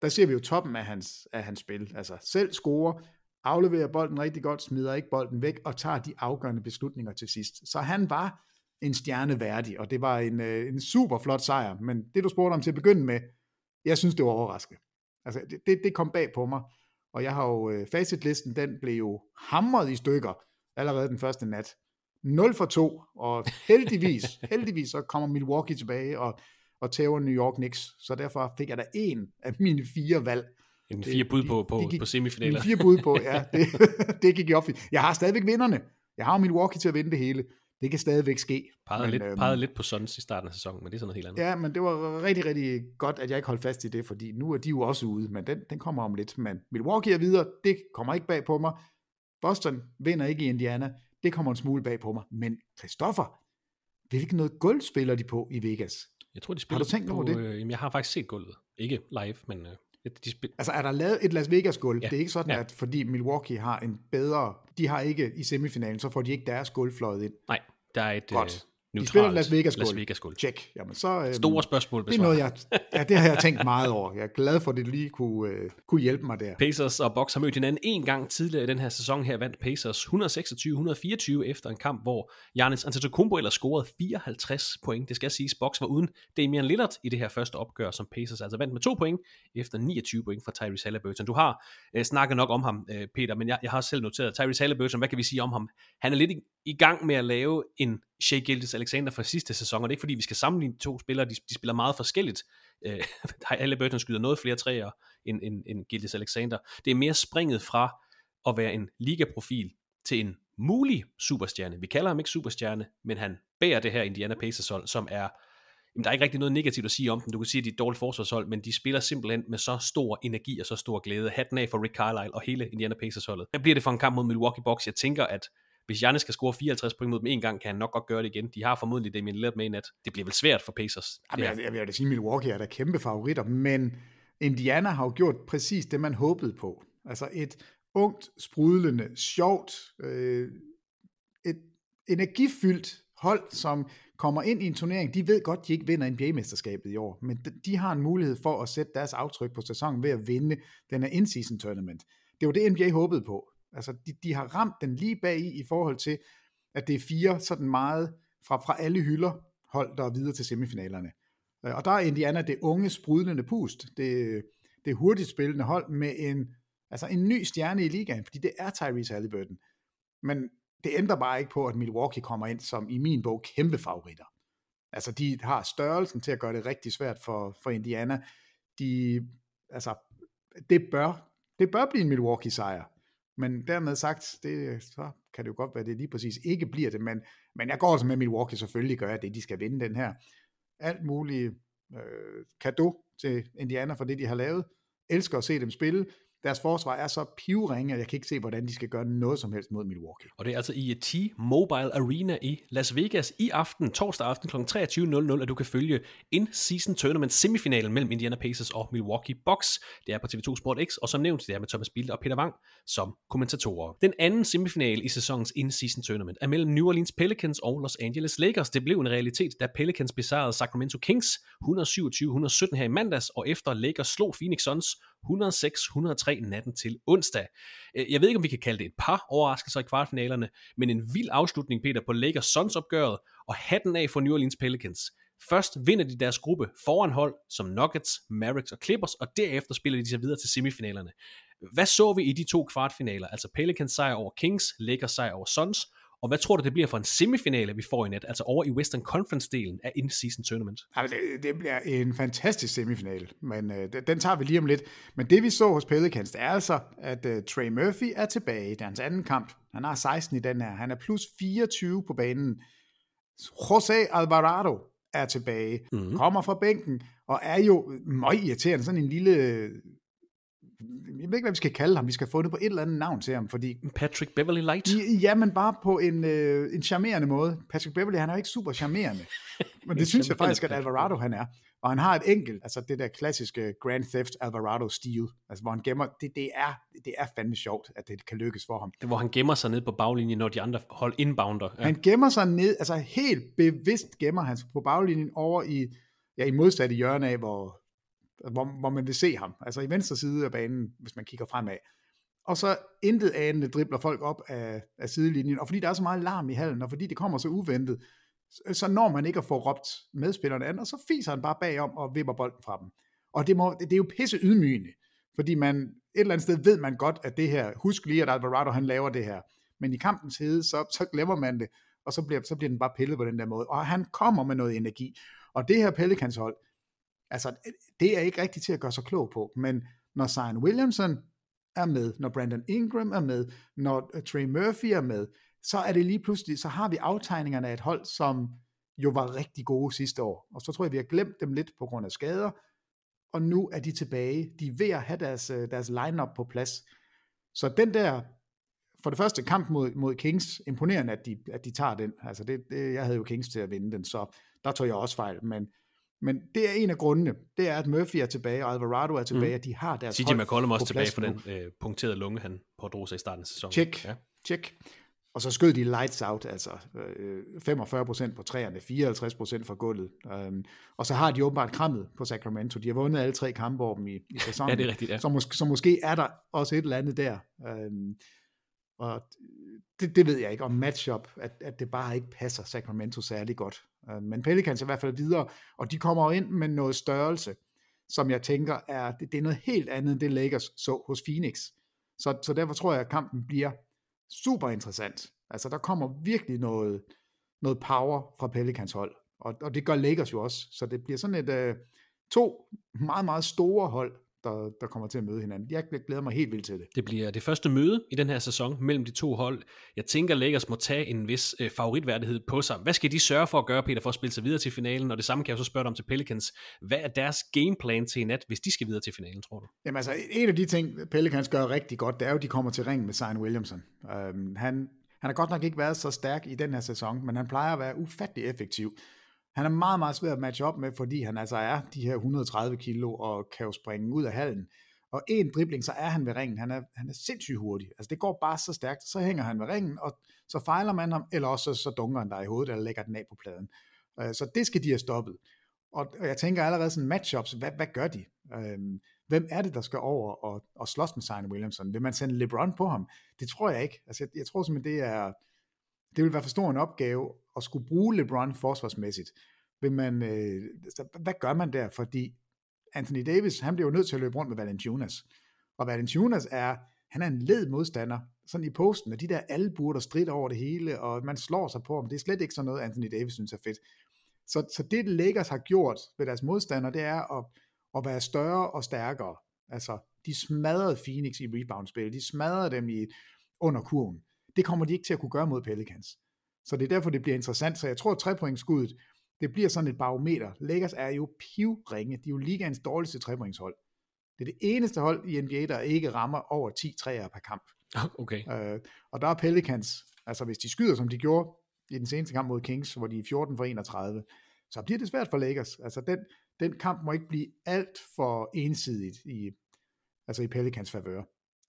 der ser vi jo toppen af hans, af hans spil. Altså selv score, afleverer bolden rigtig godt, smider ikke bolden væk, og tager de afgørende beslutninger til sidst. Så han var en stjerne værdig, og det var en, øh, en super flot sejr. Men det du spurgte om til at begynde med, jeg synes det var overraskende. Altså det, det, det kom bag på mig, og jeg har jo øh, facitlisten, den blev jo hamret i stykker allerede den første nat. 0 for 2, og heldigvis, heldigvis så kommer Milwaukee tilbage, og og tæver New York Knicks, så derfor fik jeg da en af mine fire valg. En fire bud på, på, gik, på semifinaler. En fire bud på, ja. Det, det gik i op. Jeg har stadigvæk vinderne. Jeg har Milwaukee til at vinde det hele. Det kan stadigvæk ske. Pegede, men, lidt, øhm, pegede lidt på Suns i starten af sæsonen, men det er sådan noget helt andet. Ja, men det var rigtig, rigtig godt, at jeg ikke holdt fast i det, fordi nu er de jo også ude, men den, den kommer om lidt. Men Milwaukee er videre, det kommer ikke bag på mig. Boston vinder ikke i Indiana, det kommer en smule bag på mig. Men Christoffer, hvilken noget gulv spiller de på i Vegas? Jeg tror, de spiller Har du tænkt på, over det? Øh, jamen, jeg har faktisk set gulvet. Ikke live, men øh, de spiller... Altså er der lavet et Las Vegas gulv? Ja. Det er ikke sådan, Ja. at fordi Milwaukee har en bedre... De har ikke i semifinalen, så får de ikke deres gulv fløjet ind. Nej, der er et Godt. Øh, De neutralt spiller Las Vegas gulv. Las Vegas gulv. Check. Jamen, så, øhm, Store spørgsmål Det er noget, jeg, ja, det har jeg tænkt meget over. Jeg er glad for, at det lige kunne, øh, kunne hjælpe mig der. Pacers og Bucks har mødt hinanden en gang tidligere i den her sæson her, vandt Pacers 126-124 efter en kamp, hvor Giannis Antetokounmpo ellers scorede 54 point. Det skal siges, Bucks var uden Damian Lillard i det her første opgør, som Pacers altså vandt med to point, efter 29 point fra Tyrese Halliburton. Du har øh, snakket nok om ham, øh, Peter, men jeg, jeg har selv noteret, Tyrese Halliburton, hvad kan vi sige om ham? Han er lidt i, i gang med at lave en Shea Gildes Alexander fra sidste sæson, og det er ikke fordi, vi skal sammenligne de to spillere, de, de spiller meget forskelligt. Øh, Halliburton skyder noget flere træer end, end, end Gildes Alexander. Det er mere springet fra at være en ligaprofil til en mulig superstjerne. Vi kalder ham ikke superstjerne, men han bærer det her Indiana Pacers hold, som er Jamen, der er ikke rigtig noget negativt at sige om dem. Du kan sige, at de er et dårligt forsvarshold, men de spiller simpelthen med så stor energi og så stor glæde. Hatten af for Rick Carlisle og hele Indiana Pacers holdet. Hvad bliver det for en kamp mod Milwaukee Bucks? Jeg tænker, at hvis Giannis skal score 54 point mod dem en gang, kan han nok godt gøre det igen. De har formodentlig Damian Lillard med i nat. Det bliver vel svært for Pacers. Jamen, jeg, jeg vil da sige, at Milwaukee er der kæmpe favoritter, men Indiana har jo gjort præcis det, man håbede på. Altså et ungt, sprudlende, sjovt, øh, et energifyldt hold, som kommer ind i en turnering. De ved godt, de ikke vinder NBA-mesterskabet i år, men de, de har en mulighed for at sætte deres aftryk på sæsonen ved at vinde den her in-season tournament. Det var det, NBA håbede på. Altså, de, de har ramt den lige bag i, i forhold til, at det er fire sådan meget fra, fra alle hylder hold, der er videre til semifinalerne. Øh, og der er Indiana det unge, sprudlende pust. Det, det hurtigt spillende hold med en, altså en ny stjerne i ligaen, fordi det er Tyrese Halliburton. Men det ændrer bare ikke på, at Milwaukee kommer ind som i min bog kæmpe favoritter. Altså de har størrelsen til at gøre det rigtig svært for, for Indiana. De, altså, det bør, det bør blive en Milwaukee sejr. Men dermed sagt, det, så kan det jo godt være, at det lige præcis ikke bliver det. Men, men jeg går altså med Milwaukee selvfølgelig gør det, de skal vinde den her. Alt muligt øh, kado til Indiana for det, de har lavet. Elsker at se dem spille deres forsvar er så pivringe, at jeg kan ikke se, hvordan de skal gøre noget som helst mod Milwaukee. Og det er altså i T-Mobile Arena i Las Vegas i aften, torsdag aften kl. 23.00, at du kan følge in-season tournament semifinalen mellem Indiana Pacers og Milwaukee Bucks. Det er på TV2 Sport X, og som nævnt, det er med Thomas Bilde og Peter Wang som kommentatorer. Den anden semifinal i sæsonens in-season tournament er mellem New Orleans Pelicans og Los Angeles Lakers. Det blev en realitet, da Pelicans besejrede Sacramento Kings 127-117 her i mandags, og efter Lakers slog Phoenix Suns 106-103 natten til onsdag. Øh, jeg ved ikke, om vi kan kalde det et par overraskelser i kvartfinalerne, men en vild afslutning, Peter, på Lakers Suns opgøret, og hatten af for New Orleans Pelicans. Først vinder de deres gruppe foran hold som Nuggets, Mavericks og Clippers, og derefter spiller de sig videre til semifinalerne. Hvad så vi i de to kvartfinaler? Altså Pelicans sejr over Kings, Lakers sejr over Suns, og hvad tror du, det bliver for en semifinale, vi får i net, altså over i Western Conference-delen af in-season tournament? Altså, det, det bliver en fantastisk semifinale, men øh, den tager vi lige om lidt. Men det vi så hos Pelicans, det er altså, at øh, Trey Murphy er tilbage. Er hans anden kamp. Han har 16 i den her. Han er plus 24 på banen. Jose Alvarado er tilbage, mm-hmm. kommer fra bænken, og er jo meget irriterende, sådan en lille jeg ved ikke, hvad vi skal kalde ham. Vi skal få det på et eller andet navn til ham, fordi... Patrick Beverly Light? Ja, men bare på en, øh, en charmerende måde. Patrick Beverly, han er jo ikke super charmerende. Men det synes jeg faktisk, at Alvarado han er. Og han har et enkelt, altså det der klassiske Grand Theft Alvarado-stil, altså hvor han gemmer, det, det, er, det er fandme sjovt, at det kan lykkes for ham. Det, hvor han gemmer sig ned på baglinjen, når de andre hold inbounder. Ja. Han gemmer sig ned, altså helt bevidst gemmer han sig på baglinjen over i, ja, i modsatte hjørne af, hvor, hvor, hvor man vil se ham, altså i venstre side af banen, hvis man kigger fremad. Og så intet anende dribler folk op af, af sidelinjen, og fordi der er så meget larm i hallen, og fordi det kommer så uventet, så når man ikke at få råbt medspillerne an, og så fiser han bare bagom og vipper bolden fra dem. Og det, må, det er jo pisse ydmygende, fordi man et eller andet sted ved man godt, at det her, husk lige, at Alvarado han laver det her, men i kampens hede, så, så glemmer man det, og så bliver, så bliver den bare pillet på den der måde. Og han kommer med noget energi. Og det her Pelicans hold, Altså, det er ikke rigtigt til at gøre sig klog på, men når Zion Williamson er med, når Brandon Ingram er med, når øh, Trey Murphy er med, så er det lige pludselig, så har vi aftegningerne af et hold, som jo var rigtig gode sidste år. Og så tror jeg, vi har glemt dem lidt på grund af skader, og nu er de tilbage. De er ved at have deres, øh, deres lineup på plads. Så den der, for det første kamp mod, mod Kings, imponerende, at de, at de tager den. Altså det, det, jeg havde jo Kings til at vinde den, så der tog jeg også fejl. Men men det er en af grundene. Det er, at Murphy er tilbage, og Alvarado er tilbage, mm. at de har deres CJ McCollum også tilbage for den øh, punkterede lunge, han pådrog sig i starten af sæsonen. Check, ja. check. Og så skød de lights out, altså øh, 45% på træerne, 54% for gulvet. Um, og så har de åbenbart krammet på Sacramento. De har vundet alle tre kampe over dem i, i sæsonen. ja, det er rigtigt, ja. Så, mås- så måske er der også et eller andet der. Um, og det, det ved jeg ikke om matchup, at, at det bare ikke passer Sacramento særlig godt. Øh, men Pelicans er i hvert fald videre, og de kommer ind med noget størrelse, som jeg tænker er, det, det er noget helt andet end det Lakers så hos Phoenix. Så, så derfor tror jeg, at kampen bliver super interessant. Altså der kommer virkelig noget, noget power fra Pelicans hold, og, og det gør Lakers jo også. Så det bliver sådan et øh, to meget, meget store hold, der, der kommer til at møde hinanden. Jeg glæder mig helt vildt til det. Det bliver det første møde i den her sæson mellem de to hold. Jeg tænker, Lakers må tage en vis øh, favoritværdighed på sig. Hvad skal de sørge for at gøre, Peter, for at spille sig videre til finalen? Og det samme kan jeg så spørge dig om til Pelicans. Hvad er deres gameplan til i nat, hvis de skal videre til finalen, tror du? Jamen altså, en af de ting, Pelicans gør rigtig godt, det er jo, at de kommer til ringen med Zion Williamson. Um, han, han har godt nok ikke været så stærk i den her sæson, men han plejer at være ufattelig effektiv. Han er meget, meget svær at matche op med, fordi han altså er de her 130 kilo og kan jo springe ud af hallen. Og en dribling, så er han ved ringen. Han er, han er sindssygt hurtig. Altså det går bare så stærkt. Så hænger han ved ringen, og så fejler man ham, eller også så, så dunker han dig i hovedet, eller lægger den af på pladen. Øh, så det skal de have stoppet. Og, og jeg tænker allerede sådan matchups, hvad, hvad gør de? Øhm, hvem er det, der skal over og, og slås med Zion Williamson? Vil man sende LeBron på ham? Det tror jeg ikke. Altså jeg, jeg tror simpelthen, det er, det vil være for stor en opgave at skulle bruge LeBron forsvarsmæssigt. Vil man, øh, hvad gør man der? Fordi Anthony Davis, han bliver jo nødt til at løbe rundt med Valanciunas. Og Valanciunas er, han er en led modstander, sådan i posten, med de der albuer, der strider over det hele, og man slår sig på ham. Det er slet ikke sådan noget, Anthony Davis synes er fedt. Så, så det, Lakers har gjort ved deres modstander, det er at, at være større og stærkere. Altså, de smadrede Phoenix i rebound-spil, de smadrede dem i under kurven. Det kommer de ikke til at kunne gøre mod Pelicans. Så det er derfor, det bliver interessant. Så jeg tror, at trepointskuddet, det bliver sådan et barometer. Lakers er jo pivringe. De er jo ligaens dårligste trepointshold. Det er det eneste hold i NBA, der ikke rammer over 10 træer per kamp. Okay. Øh, og der er Pelicans, altså hvis de skyder, som de gjorde i den seneste kamp mod Kings, hvor de er 14 for 31, så bliver det svært for Lakers. Altså den, den kamp må ikke blive alt for ensidigt i, altså i Pelicans favør.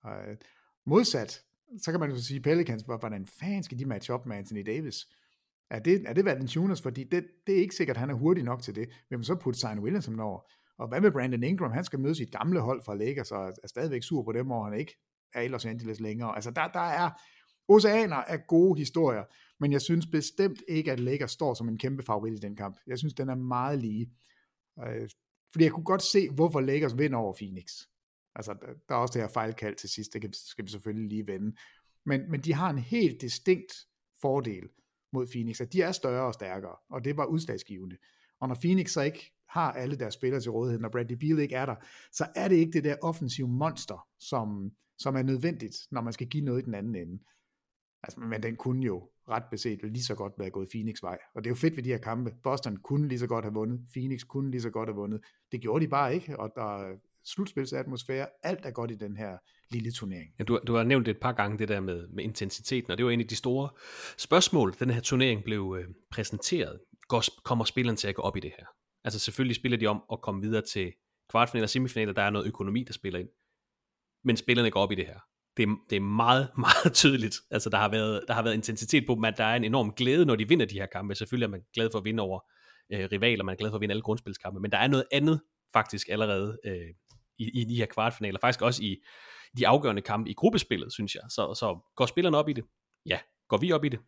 Øh, modsat, så kan man jo sige, Pelicans, hvordan fanden skal de matche op med Anthony Davis? Er det, er det Valanciunas? Fordi det, det er ikke sikkert, at han er hurtig nok til det. Vil man så putte Zion Williamson over? Og hvad med Brandon Ingram? Han skal møde sit gamle hold fra Lakers, og er stadigvæk sur på dem, hvor han ikke er i Los Angeles længere. Altså der, der er oceaner af gode historier, men jeg synes bestemt ikke, at Lakers står som en kæmpe favorit i den kamp. Jeg synes, den er meget lige. Øh, fordi jeg kunne godt se, hvorfor Lakers vinder over Phoenix. Altså, der er også det her fejlkald til sidst, det skal vi selvfølgelig lige vende. Men, men de har en helt distinkt fordel mod Phoenix, at de er større og stærkere, og det var udslagsgivende. Og når Phoenix så ikke har alle deres spillere til rådighed, når Bradley Beal ikke er der, så er det ikke det der offensive monster, som, som er nødvendigt, når man skal give noget i den anden ende. Altså, men den kunne jo ret beset lige så godt være gået Phoenix vej. Og det er jo fedt ved de her kampe. Boston kunne lige så godt have vundet. Phoenix kunne lige så godt have vundet. Det gjorde de bare ikke, og der slutspilsatmosfære. Alt er godt i den her lille turnering. Ja, du, du har nævnt det et par gange, det der med, med intensiteten, og det var en af de store spørgsmål, den her turnering blev øh, præsenteret. Går, kommer spillerne til at gå op i det her? Altså selvfølgelig spiller de om at komme videre til kvartfinaler og semifinaler, der er noget økonomi, der spiller ind. Men spillerne går op i det her. Det er, det er meget, meget tydeligt. Altså der har, været, der har været intensitet på dem, at der er en enorm glæde, når de vinder de her kampe. Selvfølgelig er man glad for at vinde over øh, rivaler, man er glad for at vinde alle grundspilskampe, men der er noget andet faktisk allerede øh, i, i de her kvartfinaler, faktisk også i de afgørende kampe i gruppespillet, synes jeg. Så, så går spillerne op i det? Ja. Går vi op i det?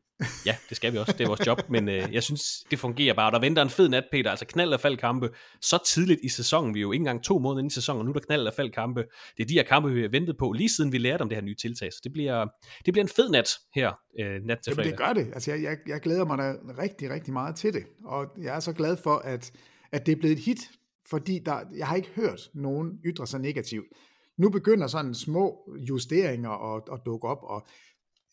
Ja, det skal vi også. Det er vores job. Men øh, jeg synes, det fungerer bare. Der venter en fed nat, Peter. Altså knald og fald kampe. Så tidligt i sæsonen. Vi er jo ikke engang to måneder ind i sæsonen, og nu er der knald og fald kampe. Det er de her kampe, vi har ventet på, lige siden vi lærte om det her nye tiltag. Så det bliver, det bliver en fed nat her, øh, nat til fredag. Jamen, det gør det. Altså, jeg, jeg, jeg glæder mig da rigtig, rigtig meget til det. Og jeg er så glad for, at, at det er blevet et hit. Fordi der, jeg har ikke hørt nogen ytre sig negativt. Nu begynder sådan små justeringer at, at dukke op, og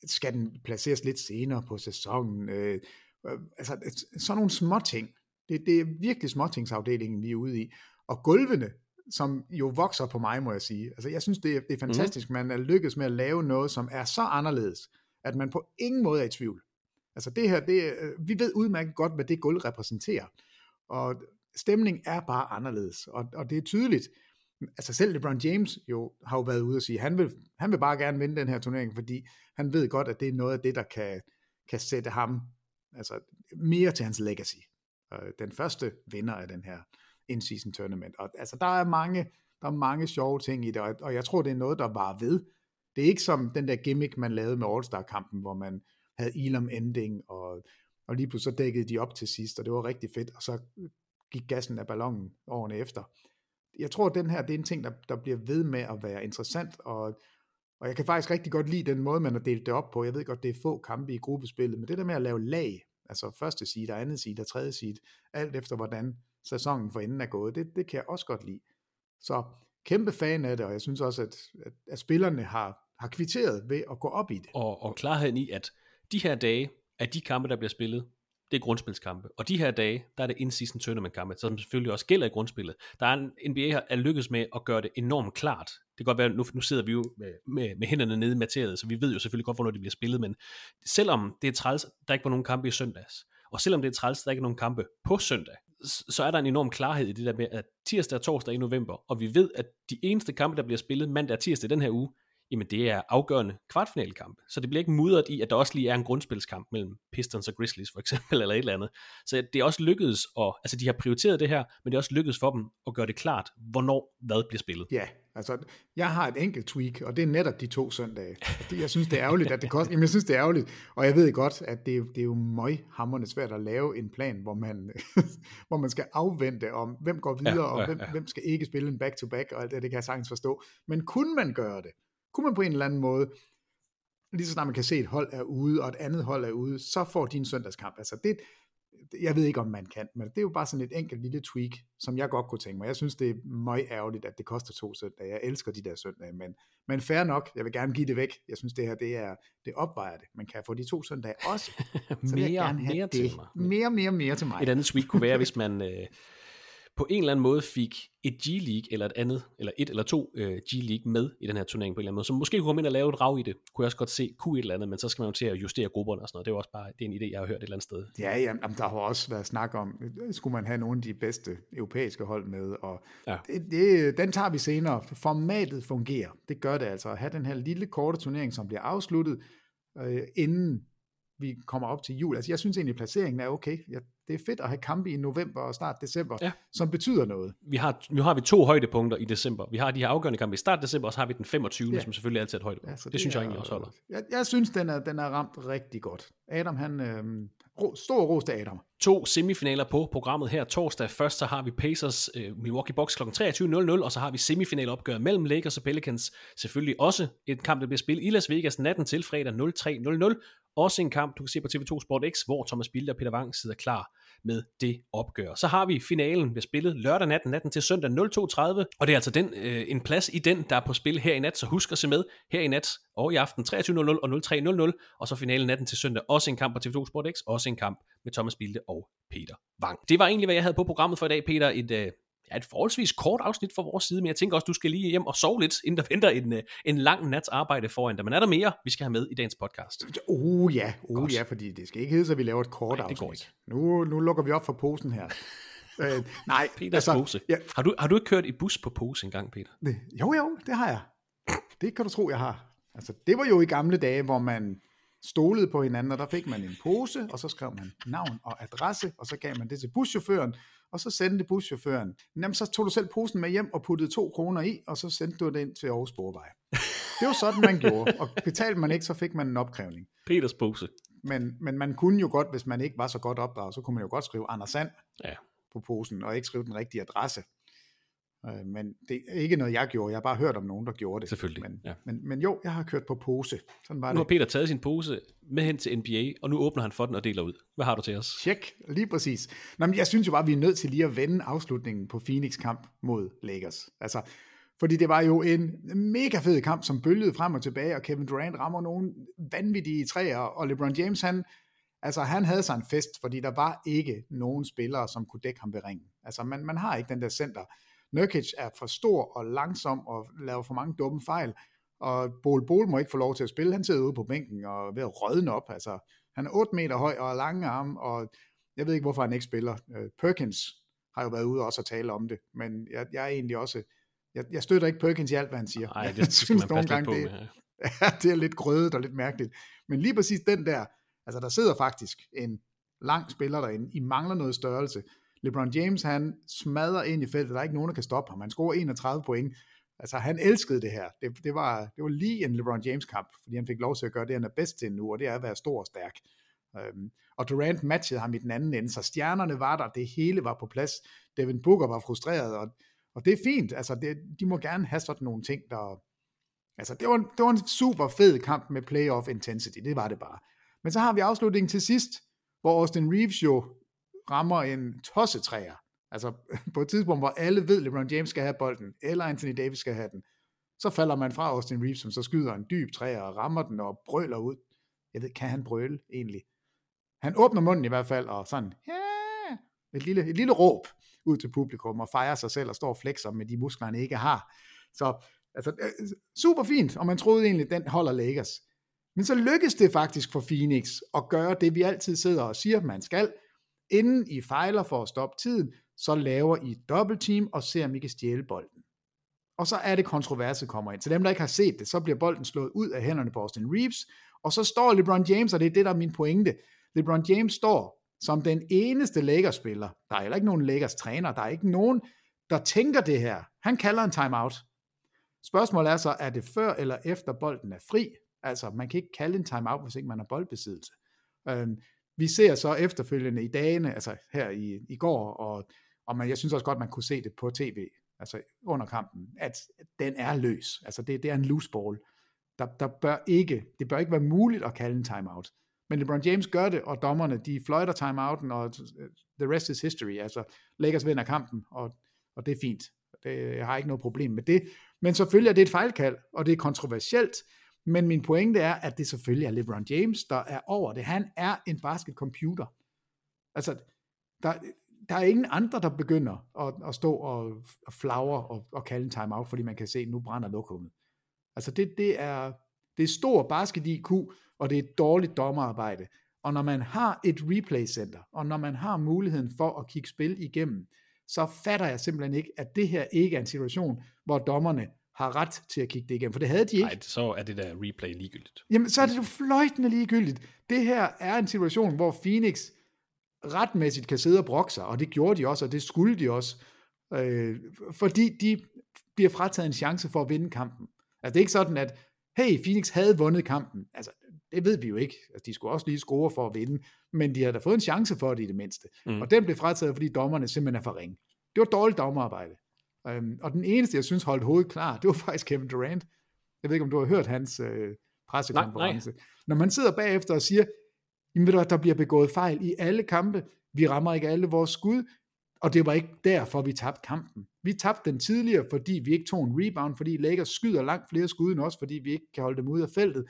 skal den placeres lidt senere på sæsonen? Øh, øh, altså, sådan nogle små ting. Det, det er virkelig småtingsafdelingen, vi er ude i. Og gulvene, som jo vokser på mig, må jeg sige. Altså, jeg synes, det er, det er fantastisk, mm. man er lykkedes med at lave noget, som er så anderledes, at man på ingen måde er i tvivl. Altså det her, det, vi ved udmærket godt, hvad det gulv repræsenterer. Og stemning er bare anderledes, og, og det er tydeligt. Altså selv LeBron James jo har jo været ude og sige, han vil, han vil bare gerne vinde den her turnering, fordi han ved godt, at det er noget af det, der kan, kan sætte ham altså mere til hans legacy. Den første vinder af den her in-season tournament. Og altså der er mange, der er mange sjove ting i det, og jeg tror, det er noget, der var ved. Det er ikke som den der gimmick, man lavede med All-Star-kampen, hvor man havde Elam ending, og, og lige pludselig så dækkede de op til sidst, og det var rigtig fedt, og så gik gassen af ballonen årene efter. Jeg tror, at den her, det er en ting, der, der bliver ved med at være interessant, og, og jeg kan faktisk rigtig godt lide den måde, man har delt det op på. Jeg ved godt, det er få kampe i gruppespillet, men det der med at lave lag, altså første seed, andet seed og tredje seed, alt efter hvordan sæsonen for enden er gået, det, det kan jeg også godt lide. Så kæmpe fan af det, og jeg synes også, at, at, at spillerne har, har kvitteret ved at gå op i det. Og, og klarheden i, at de her dage, at de kampe, der bliver spillet, det er grundspilskampe. Og de her dage, der er det in-season tournament kampe, som selvfølgelig også gælder i grundspillet. Der er en NBA er lykkedes med at gøre det enormt klart. Det kan godt være, nu, nu sidder vi jo med, med, med hænderne nede i materiet, så vi ved jo selvfølgelig godt, hvornår de bliver spillet, men selvom det er træls, der ikke var nogen kampe i søndags, og selvom det er træls, der ikke er nogen kampe på søndag, så er der en enorm klarhed i det der med, at tirsdag og torsdag i november, og vi ved, at de eneste kampe, der bliver spillet mandag og tirsdag i den her uge, jamen det er afgørende kvartfinalekampe. Så det bliver ikke mudret i, at der også lige er en grundspilskamp mellem Pistons og Grizzlies for eksempel, eller et eller andet. Så det er også lykkedes, at, altså de har prioriteret det her, men det er også lykkedes for dem at gøre det klart, hvornår hvad bliver spillet. Ja, altså jeg har et enkelt tweak, og det er netop de to søndage. Jeg synes, det er ærgerligt, at det koster. Jamen, jeg synes, det er ærgerligt, og jeg ved godt, at det er, det er jo møghammerende svært at lave en plan, hvor man, hvor man skal afvente om, hvem går videre, ja, ja, ja. og hvem, hvem skal ikke spille en back-to-back, og alt det, det kan jeg sagtens forstå. Men kunne man gøre det, kunne man på en eller anden måde, lige så snart man kan se, at et hold er ude, og et andet hold er ude, så får de en søndagskamp. Altså det, jeg ved ikke, om man kan, men det er jo bare sådan et enkelt lille tweak, som jeg godt kunne tænke mig. Jeg synes, det er meget ærgerligt, at det koster to søndage. Jeg elsker de der søndage, men, men fair nok, jeg vil gerne give det væk. Jeg synes, det her, det er, det opvejer det. Man kan få de to søndage også. Så mere, jeg gerne have mere det. til mig. Mere, mere, mere til mig. Et andet tweak kunne være, hvis man... Øh, på en eller anden måde fik et G-League eller et andet, eller et eller to uh, G-League med i den her turnering på en eller anden måde, så måske kunne komme ind og lave et rav i det, kunne jeg også godt se, kunne et eller andet, men så skal man jo til at justere grupperne og sådan noget, det er jo også bare, det er en idé, jeg har hørt et eller andet sted. Ja, jamen, der har også været snak om, skulle man have nogle af de bedste europæiske hold med, og ja. det, det, den tager vi senere. Formatet fungerer, det gør det altså, at have den her lille korte turnering, som bliver afsluttet, øh, inden vi kommer op til jul. Altså jeg synes egentlig, at placeringen er okay. Jeg, det er fedt at have kampe i november og start december, ja. som betyder noget. Vi har, nu har vi to højdepunkter i december. Vi har de her afgørende kampe i start december, og så har vi den 25. Ja. som selvfølgelig altid er et højdepunkt. Ja, det, det synes jeg egentlig også holder. Jeg, jeg synes, den er, den er ramt rigtig godt. Adam, han, øh, stor ros til Adam. To semifinaler på programmet her torsdag. Først så har vi Pacers øh, Milwaukee Bucks kl. 23.00, og så har vi semifinalopgøret mellem Lakers og Pelicans. Selvfølgelig også et kamp, der bliver spillet i Las Vegas natten til fredag 03.00. Også en kamp, du kan se på TV2 Sport X, hvor Thomas Bilde og Peter Wang sidder klar med det opgør. Så har vi finalen ved spillet lørdag natten, natten til søndag 02.30, og det er altså den, øh, en plads i den, der er på spil her i nat, så husk at se med her i nat og i aften 23.00 og 03.00, og så finalen natten til søndag, også en kamp på TV2 Sport X, også en kamp med Thomas Bilde og Peter Wang. Det var egentlig, hvad jeg havde på programmet for i dag, Peter. Et, øh, ja, et forholdsvis kort afsnit fra vores side, men jeg tænker også, du skal lige hjem og sove lidt, inden der venter en, øh, en lang nats arbejde foran dig. Men er der mere, vi skal have med i dagens podcast? Oh ja, oh ja, fordi det skal ikke hedde, at vi laver et kort Nej, afsnit. Ikke. Nu, nu lukker vi op for posen her. øh, nej, Peters altså, pose. Ja. Har, du, har du ikke kørt i bus på pose engang, Peter? Det, jo, jo, det har jeg. Det kan du tro, jeg har. Altså, det var jo i gamle dage, hvor man stolede på hinanden, og der fik man en pose, og så skrev man navn og adresse, og så gav man det til buschaufføren, og så sendte buschaufføren. Jamen, så tog du selv posen med hjem og puttede to kroner i, og så sendte du det ind til Aarhus Sporvej. Det var sådan, man gjorde, og betalte man ikke, så fik man en opkrævning. Peters pose. Men, men man kunne jo godt, hvis man ikke var så godt opdraget, så kunne man jo godt skrive Anders Sand ja. på posen, og ikke skrive den rigtige adresse. Øh, men det er ikke noget, jeg gjorde. Jeg har bare hørt om nogen, der gjorde det. Selvfølgelig. Men, ja. men, men jo, jeg har kørt på pose. Sådan var nu har Peter taget sin pose med hen til NBA, og nu åbner han for den og deler ud. Hvad har du til os? Tjek, lige præcis. Nå, men jeg synes jo bare, vi er nødt til lige at vende afslutningen på Phoenix kamp mod Lakers. Altså, fordi det var jo en mega fed kamp, som bølgede frem og tilbage, og Kevin Durant rammer nogle vanvittige træer, og LeBron James, han, altså, han havde sig en fest, fordi der var ikke nogen spillere, som kunne dække ham ved ringen. Altså, man, man har ikke den der center, Nurkic er for stor og langsom og laver for mange dumme fejl, og Bol Bol må ikke få lov til at spille. Han sidder ude på bænken og ved at rødne op. Altså, han er 8 meter høj og har lange arme, og jeg ved ikke, hvorfor han ikke spiller. Øh, Perkins har jo været ude også at tale om det, men jeg, jeg er egentlig også... Jeg, jeg støtter ikke Perkins i alt, hvad han siger. Nej, det synes nogle gange, på, det, ja. det er lidt grødet og lidt mærkeligt. Men lige præcis den der, altså der sidder faktisk en lang spiller derinde. I mangler noget størrelse. LeBron James, han smadrer ind i feltet, der er ikke nogen, der kan stoppe ham. Han scorer 31 point. Altså, han elskede det her. Det, det, var, det var lige en LeBron James-kamp, fordi han fik lov til at gøre det, han er bedst til nu, og det er at være stor og stærk. Øhm, og Durant matchede ham i den anden ende, så stjernerne var der, det hele var på plads. Devin Booker var frustreret, og, og det er fint. Altså, det, de må gerne have sådan nogle ting, der... Altså, det var, det var en super fed kamp med playoff intensity, det var det bare. Men så har vi afslutningen til sidst, hvor Austin Reeves jo rammer en tossetræer, altså på et tidspunkt, hvor alle ved, at LeBron James skal have bolden, eller Anthony Davis skal have den, så falder man fra Austin Reeves, som så skyder en dyb træer og rammer den og brøler ud. Jeg ved, kan han brøle egentlig? Han åbner munden i hvert fald, og sådan, yeah! et lille, et lille råb ud til publikum, og fejrer sig selv og står og flexer med de muskler, han ikke har. Så altså, øh, øh, super fint, og man troede egentlig, den holder Lakers. Men så lykkes det faktisk for Phoenix at gøre det, vi altid sidder og siger, man skal, inden I fejler for at stoppe tiden, så laver I et dobbeltteam og ser, om I kan stjæle bolden. Og så er det kontroverset kommer ind. Til dem, der ikke har set det, så bliver bolden slået ud af hænderne på Austin Reeves, og så står LeBron James, og det er det, der er min pointe. LeBron James står som den eneste Lakers-spiller. Der er heller ikke nogen Lakers-træner. Der er ikke nogen, der tænker det her. Han kalder en timeout. Spørgsmålet er så, er det før eller efter bolden er fri? Altså, man kan ikke kalde en timeout, hvis ikke man har boldbesiddelse. Øhm, vi ser så efterfølgende i dagene, altså her i, i går, og, og man, jeg synes også godt, man kunne se det på tv, altså under kampen, at den er løs. Altså det, det er en loose ball. Der, der bør ikke, det bør ikke være muligt at kalde en timeout. Men LeBron James gør det, og dommerne, de fløjter timeouten, og øh, the rest is history. Altså, Lakers vinder kampen, og, og det er fint. Det, jeg har ikke noget problem med det. Men selvfølgelig er det et fejlkald, og det er kontroversielt. Men min pointe er, at det selvfølgelig er LeBron James, der er over det. Han er en basketcomputer. Altså, der, der er ingen andre, der begynder at, at stå og, og flagre og, og kalde en timeout, fordi man kan se, at nu brænder lokummet. Altså, det, det, er, det er stor basket-IQ, og det er et dårligt dommerarbejde. Og når man har et replay center, og når man har muligheden for at kigge spil igennem, så fatter jeg simpelthen ikke, at det her ikke er en situation, hvor dommerne har ret til at kigge det igennem, for det havde de ikke. Nej, så er det der replay ligegyldigt. Jamen, så er det jo fløjtende ligegyldigt. Det her er en situation, hvor Phoenix retmæssigt kan sidde og brokke sig, og det gjorde de også, og det skulle de også, øh, fordi de bliver frataget en chance for at vinde kampen. Altså, det er ikke sådan, at hey, Phoenix havde vundet kampen. Altså, det ved vi jo ikke. Altså, de skulle også lige score for at vinde, men de havde da fået en chance for det i det mindste. Mm. Og den blev frataget, fordi dommerne simpelthen er for ringe. Det var dårligt dommerarbejde. Um, og den eneste, jeg synes holdt hovedet klar, det var faktisk Kevin Durant. Jeg ved ikke, om du har hørt hans øh, pressekonference. Nej, nej. Når man sidder bagefter og siger, jamen ved du der bliver begået fejl i alle kampe, vi rammer ikke alle vores skud, og det var ikke derfor, vi tabte kampen. Vi tabte den tidligere, fordi vi ikke tog en rebound, fordi Lakers skyder langt flere skud end os, fordi vi ikke kan holde dem ud af feltet.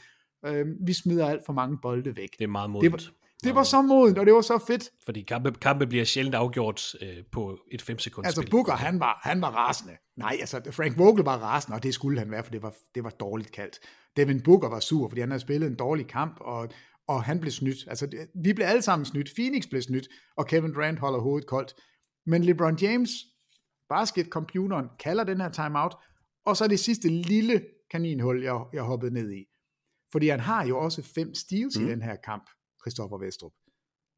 Øhm, vi smider alt for mange bolde væk. Det er meget modent. Det var, det var så modent, og det var så fedt. Fordi kampe, kampe bliver sjældent afgjort øh, på et 5 sekund Altså Booker, han var, han var rasende. Nej, altså Frank Vogel var rasende, og det skulle han være, for det var, det var dårligt kaldt. Devin Booker var sur, fordi han havde spillet en dårlig kamp, og, og han blev snydt. Altså, vi blev alle sammen snydt. Phoenix blev snydt, og Kevin Durant holder hovedet koldt. Men LeBron James, basketcomputeren, kalder den her timeout, og så er det sidste lille kaninhul, jeg, jeg hoppede ned i. Fordi han har jo også fem steals mm. i den her kamp, Christoffer Vestrup.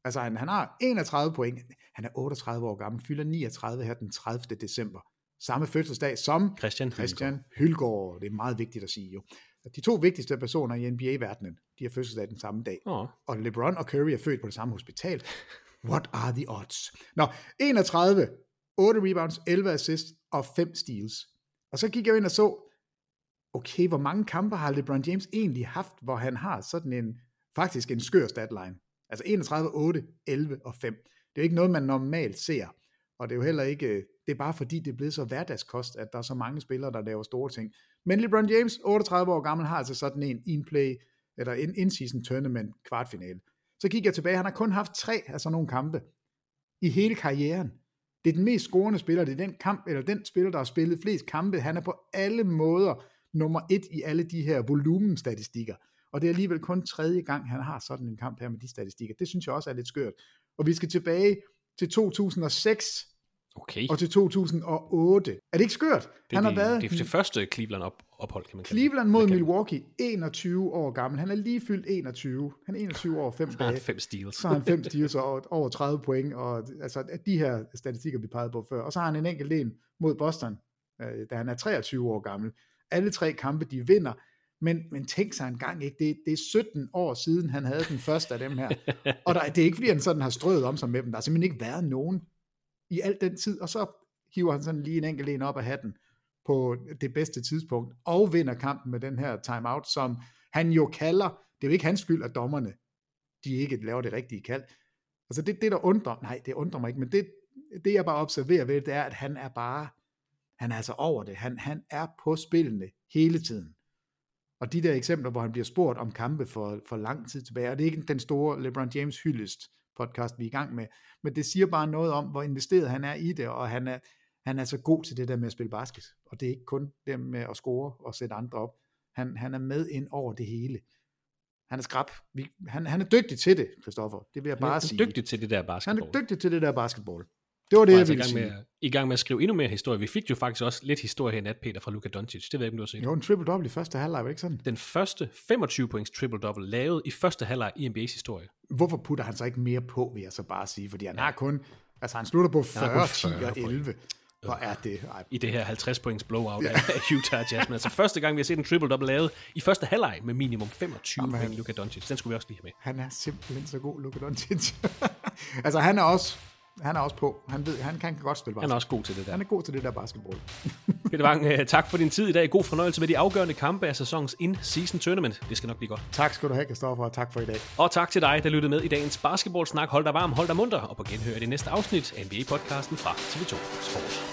Altså han, han har 31 point, han er 38 år gammel, fylder 39 her den 30. december. Samme fødselsdag som Christian, Christian Hylgaard. Det er meget vigtigt at sige jo. De to vigtigste personer i NBA-verdenen, de har fødselsdag den samme dag. Oh. Og LeBron og Curry er født på det samme hospital. What are the odds? Nå, 31, 8 rebounds, 11 assists og 5 steals. Og så gik jeg ind og så, okay, hvor mange kampe har LeBron James egentlig haft, hvor han har sådan en, faktisk en skør statline. Altså 31, 8, 11 og 5. Det er jo ikke noget, man normalt ser. Og det er jo heller ikke, øh, det er bare fordi, det er blevet så hverdagskost, at der er så mange spillere, der laver store ting. Men LeBron James, 38 år gammel, har altså sådan en in-play, eller en in-season tournament kvartfinale. Så gik jeg tilbage, han har kun haft tre af sådan nogle kampe i hele karrieren. Det er den mest scorende spiller, det er den kamp, eller den spiller, der har spillet flest kampe. Han er på alle måder nummer et i alle de her volumenstatistikker. Og det er alligevel kun tredje gang, han har sådan en kamp her med de statistikker. Det synes jeg også er lidt skørt. Og vi skal tilbage til 2006, Okay. og til 2008. Er det ikke skørt? Det, han har det, været det er det første Cleveland op, ophold, kan man kalde Cleveland mod. Milwaukee, 21 år gammel. Han er lige fyldt 21. Han er 21 år og 5 Så har han dage. fem steals. Så har han 5 steals og over 30 point. Og, altså at de her statistikker, vi pegede på før. Og så har han en enkelt en mod Boston, øh, da han er 23 år gammel. Alle tre kampe, de vinder. Men, men tænk sig en gang, ikke? Det, det er 17 år siden, han havde den første af dem her. Og der, det er ikke, fordi han sådan har strøget om sig med dem. Der har simpelthen ikke været nogen i al den tid. Og så hiver han sådan lige en enkelt en op af hatten på det bedste tidspunkt, og vinder kampen med den her timeout, som han jo kalder, det er jo ikke hans skyld, at dommerne, de ikke laver det rigtige kald. Altså det, det der undrer, nej, det undrer mig ikke, men det, det jeg bare observerer ved, det er, at han er bare, han er altså over det. Han, han er på spillene hele tiden. Og de der eksempler, hvor han bliver spurgt om kampe for, for lang tid tilbage, og det er ikke den store LeBron James hyldest podcast, vi er i gang med, men det siger bare noget om, hvor investeret han er i det, og han er, han er så god til det der med at spille basket. Og det er ikke kun det med at score og sætte andre op. Han, han er med ind over det hele. Han er skrab. Vi, han, han er dygtig til det, Christoffer. Det vil jeg Han bare er sige. dygtig til det der Han basketball. er dygtig til det der basketball. Det var det, Og jeg altså i ville gang, sige. med, at- i gang med at skrive endnu mere historie. Vi fik jo faktisk også lidt historie her i nat, Peter, fra Luka Doncic. Det ved jeg ikke, om du har set. Jo, en triple-double i første halvleg, var det ikke sådan? Den første 25 points triple-double lavet i første halvleg i NBA's historie. Hvorfor putter han så ikke mere på, vil jeg så bare sige? Fordi han har kun... Altså, han slutter på har 40, kun 10 40 og 11. Hvor er det? Ej, i det her 50 points blowout af Utah Jazz. Men altså første gang, vi har set en triple-double lavet i første halvleg med minimum 25 Jamen, point Luka Doncic. Den skulle vi også lige have med. han er simpelthen så god, Luka Doncic. altså, han er også... Han er også på. Han, ved, han kan godt spille Han er basketball. også god til det der. Han er god til det der basketball. Peter Wang, øh, tak for din tid i dag. God fornøjelse med de afgørende kampe af sæsonens in-season tournament. Det skal nok blive godt. Tak skal du have, Kristoffer, og tak for i dag. Og tak til dig, der lyttede med i dagens basketballsnak. Hold dig varm, hold dig munter, og på genhør i det næste afsnit af NBA-podcasten fra TV2 Sport.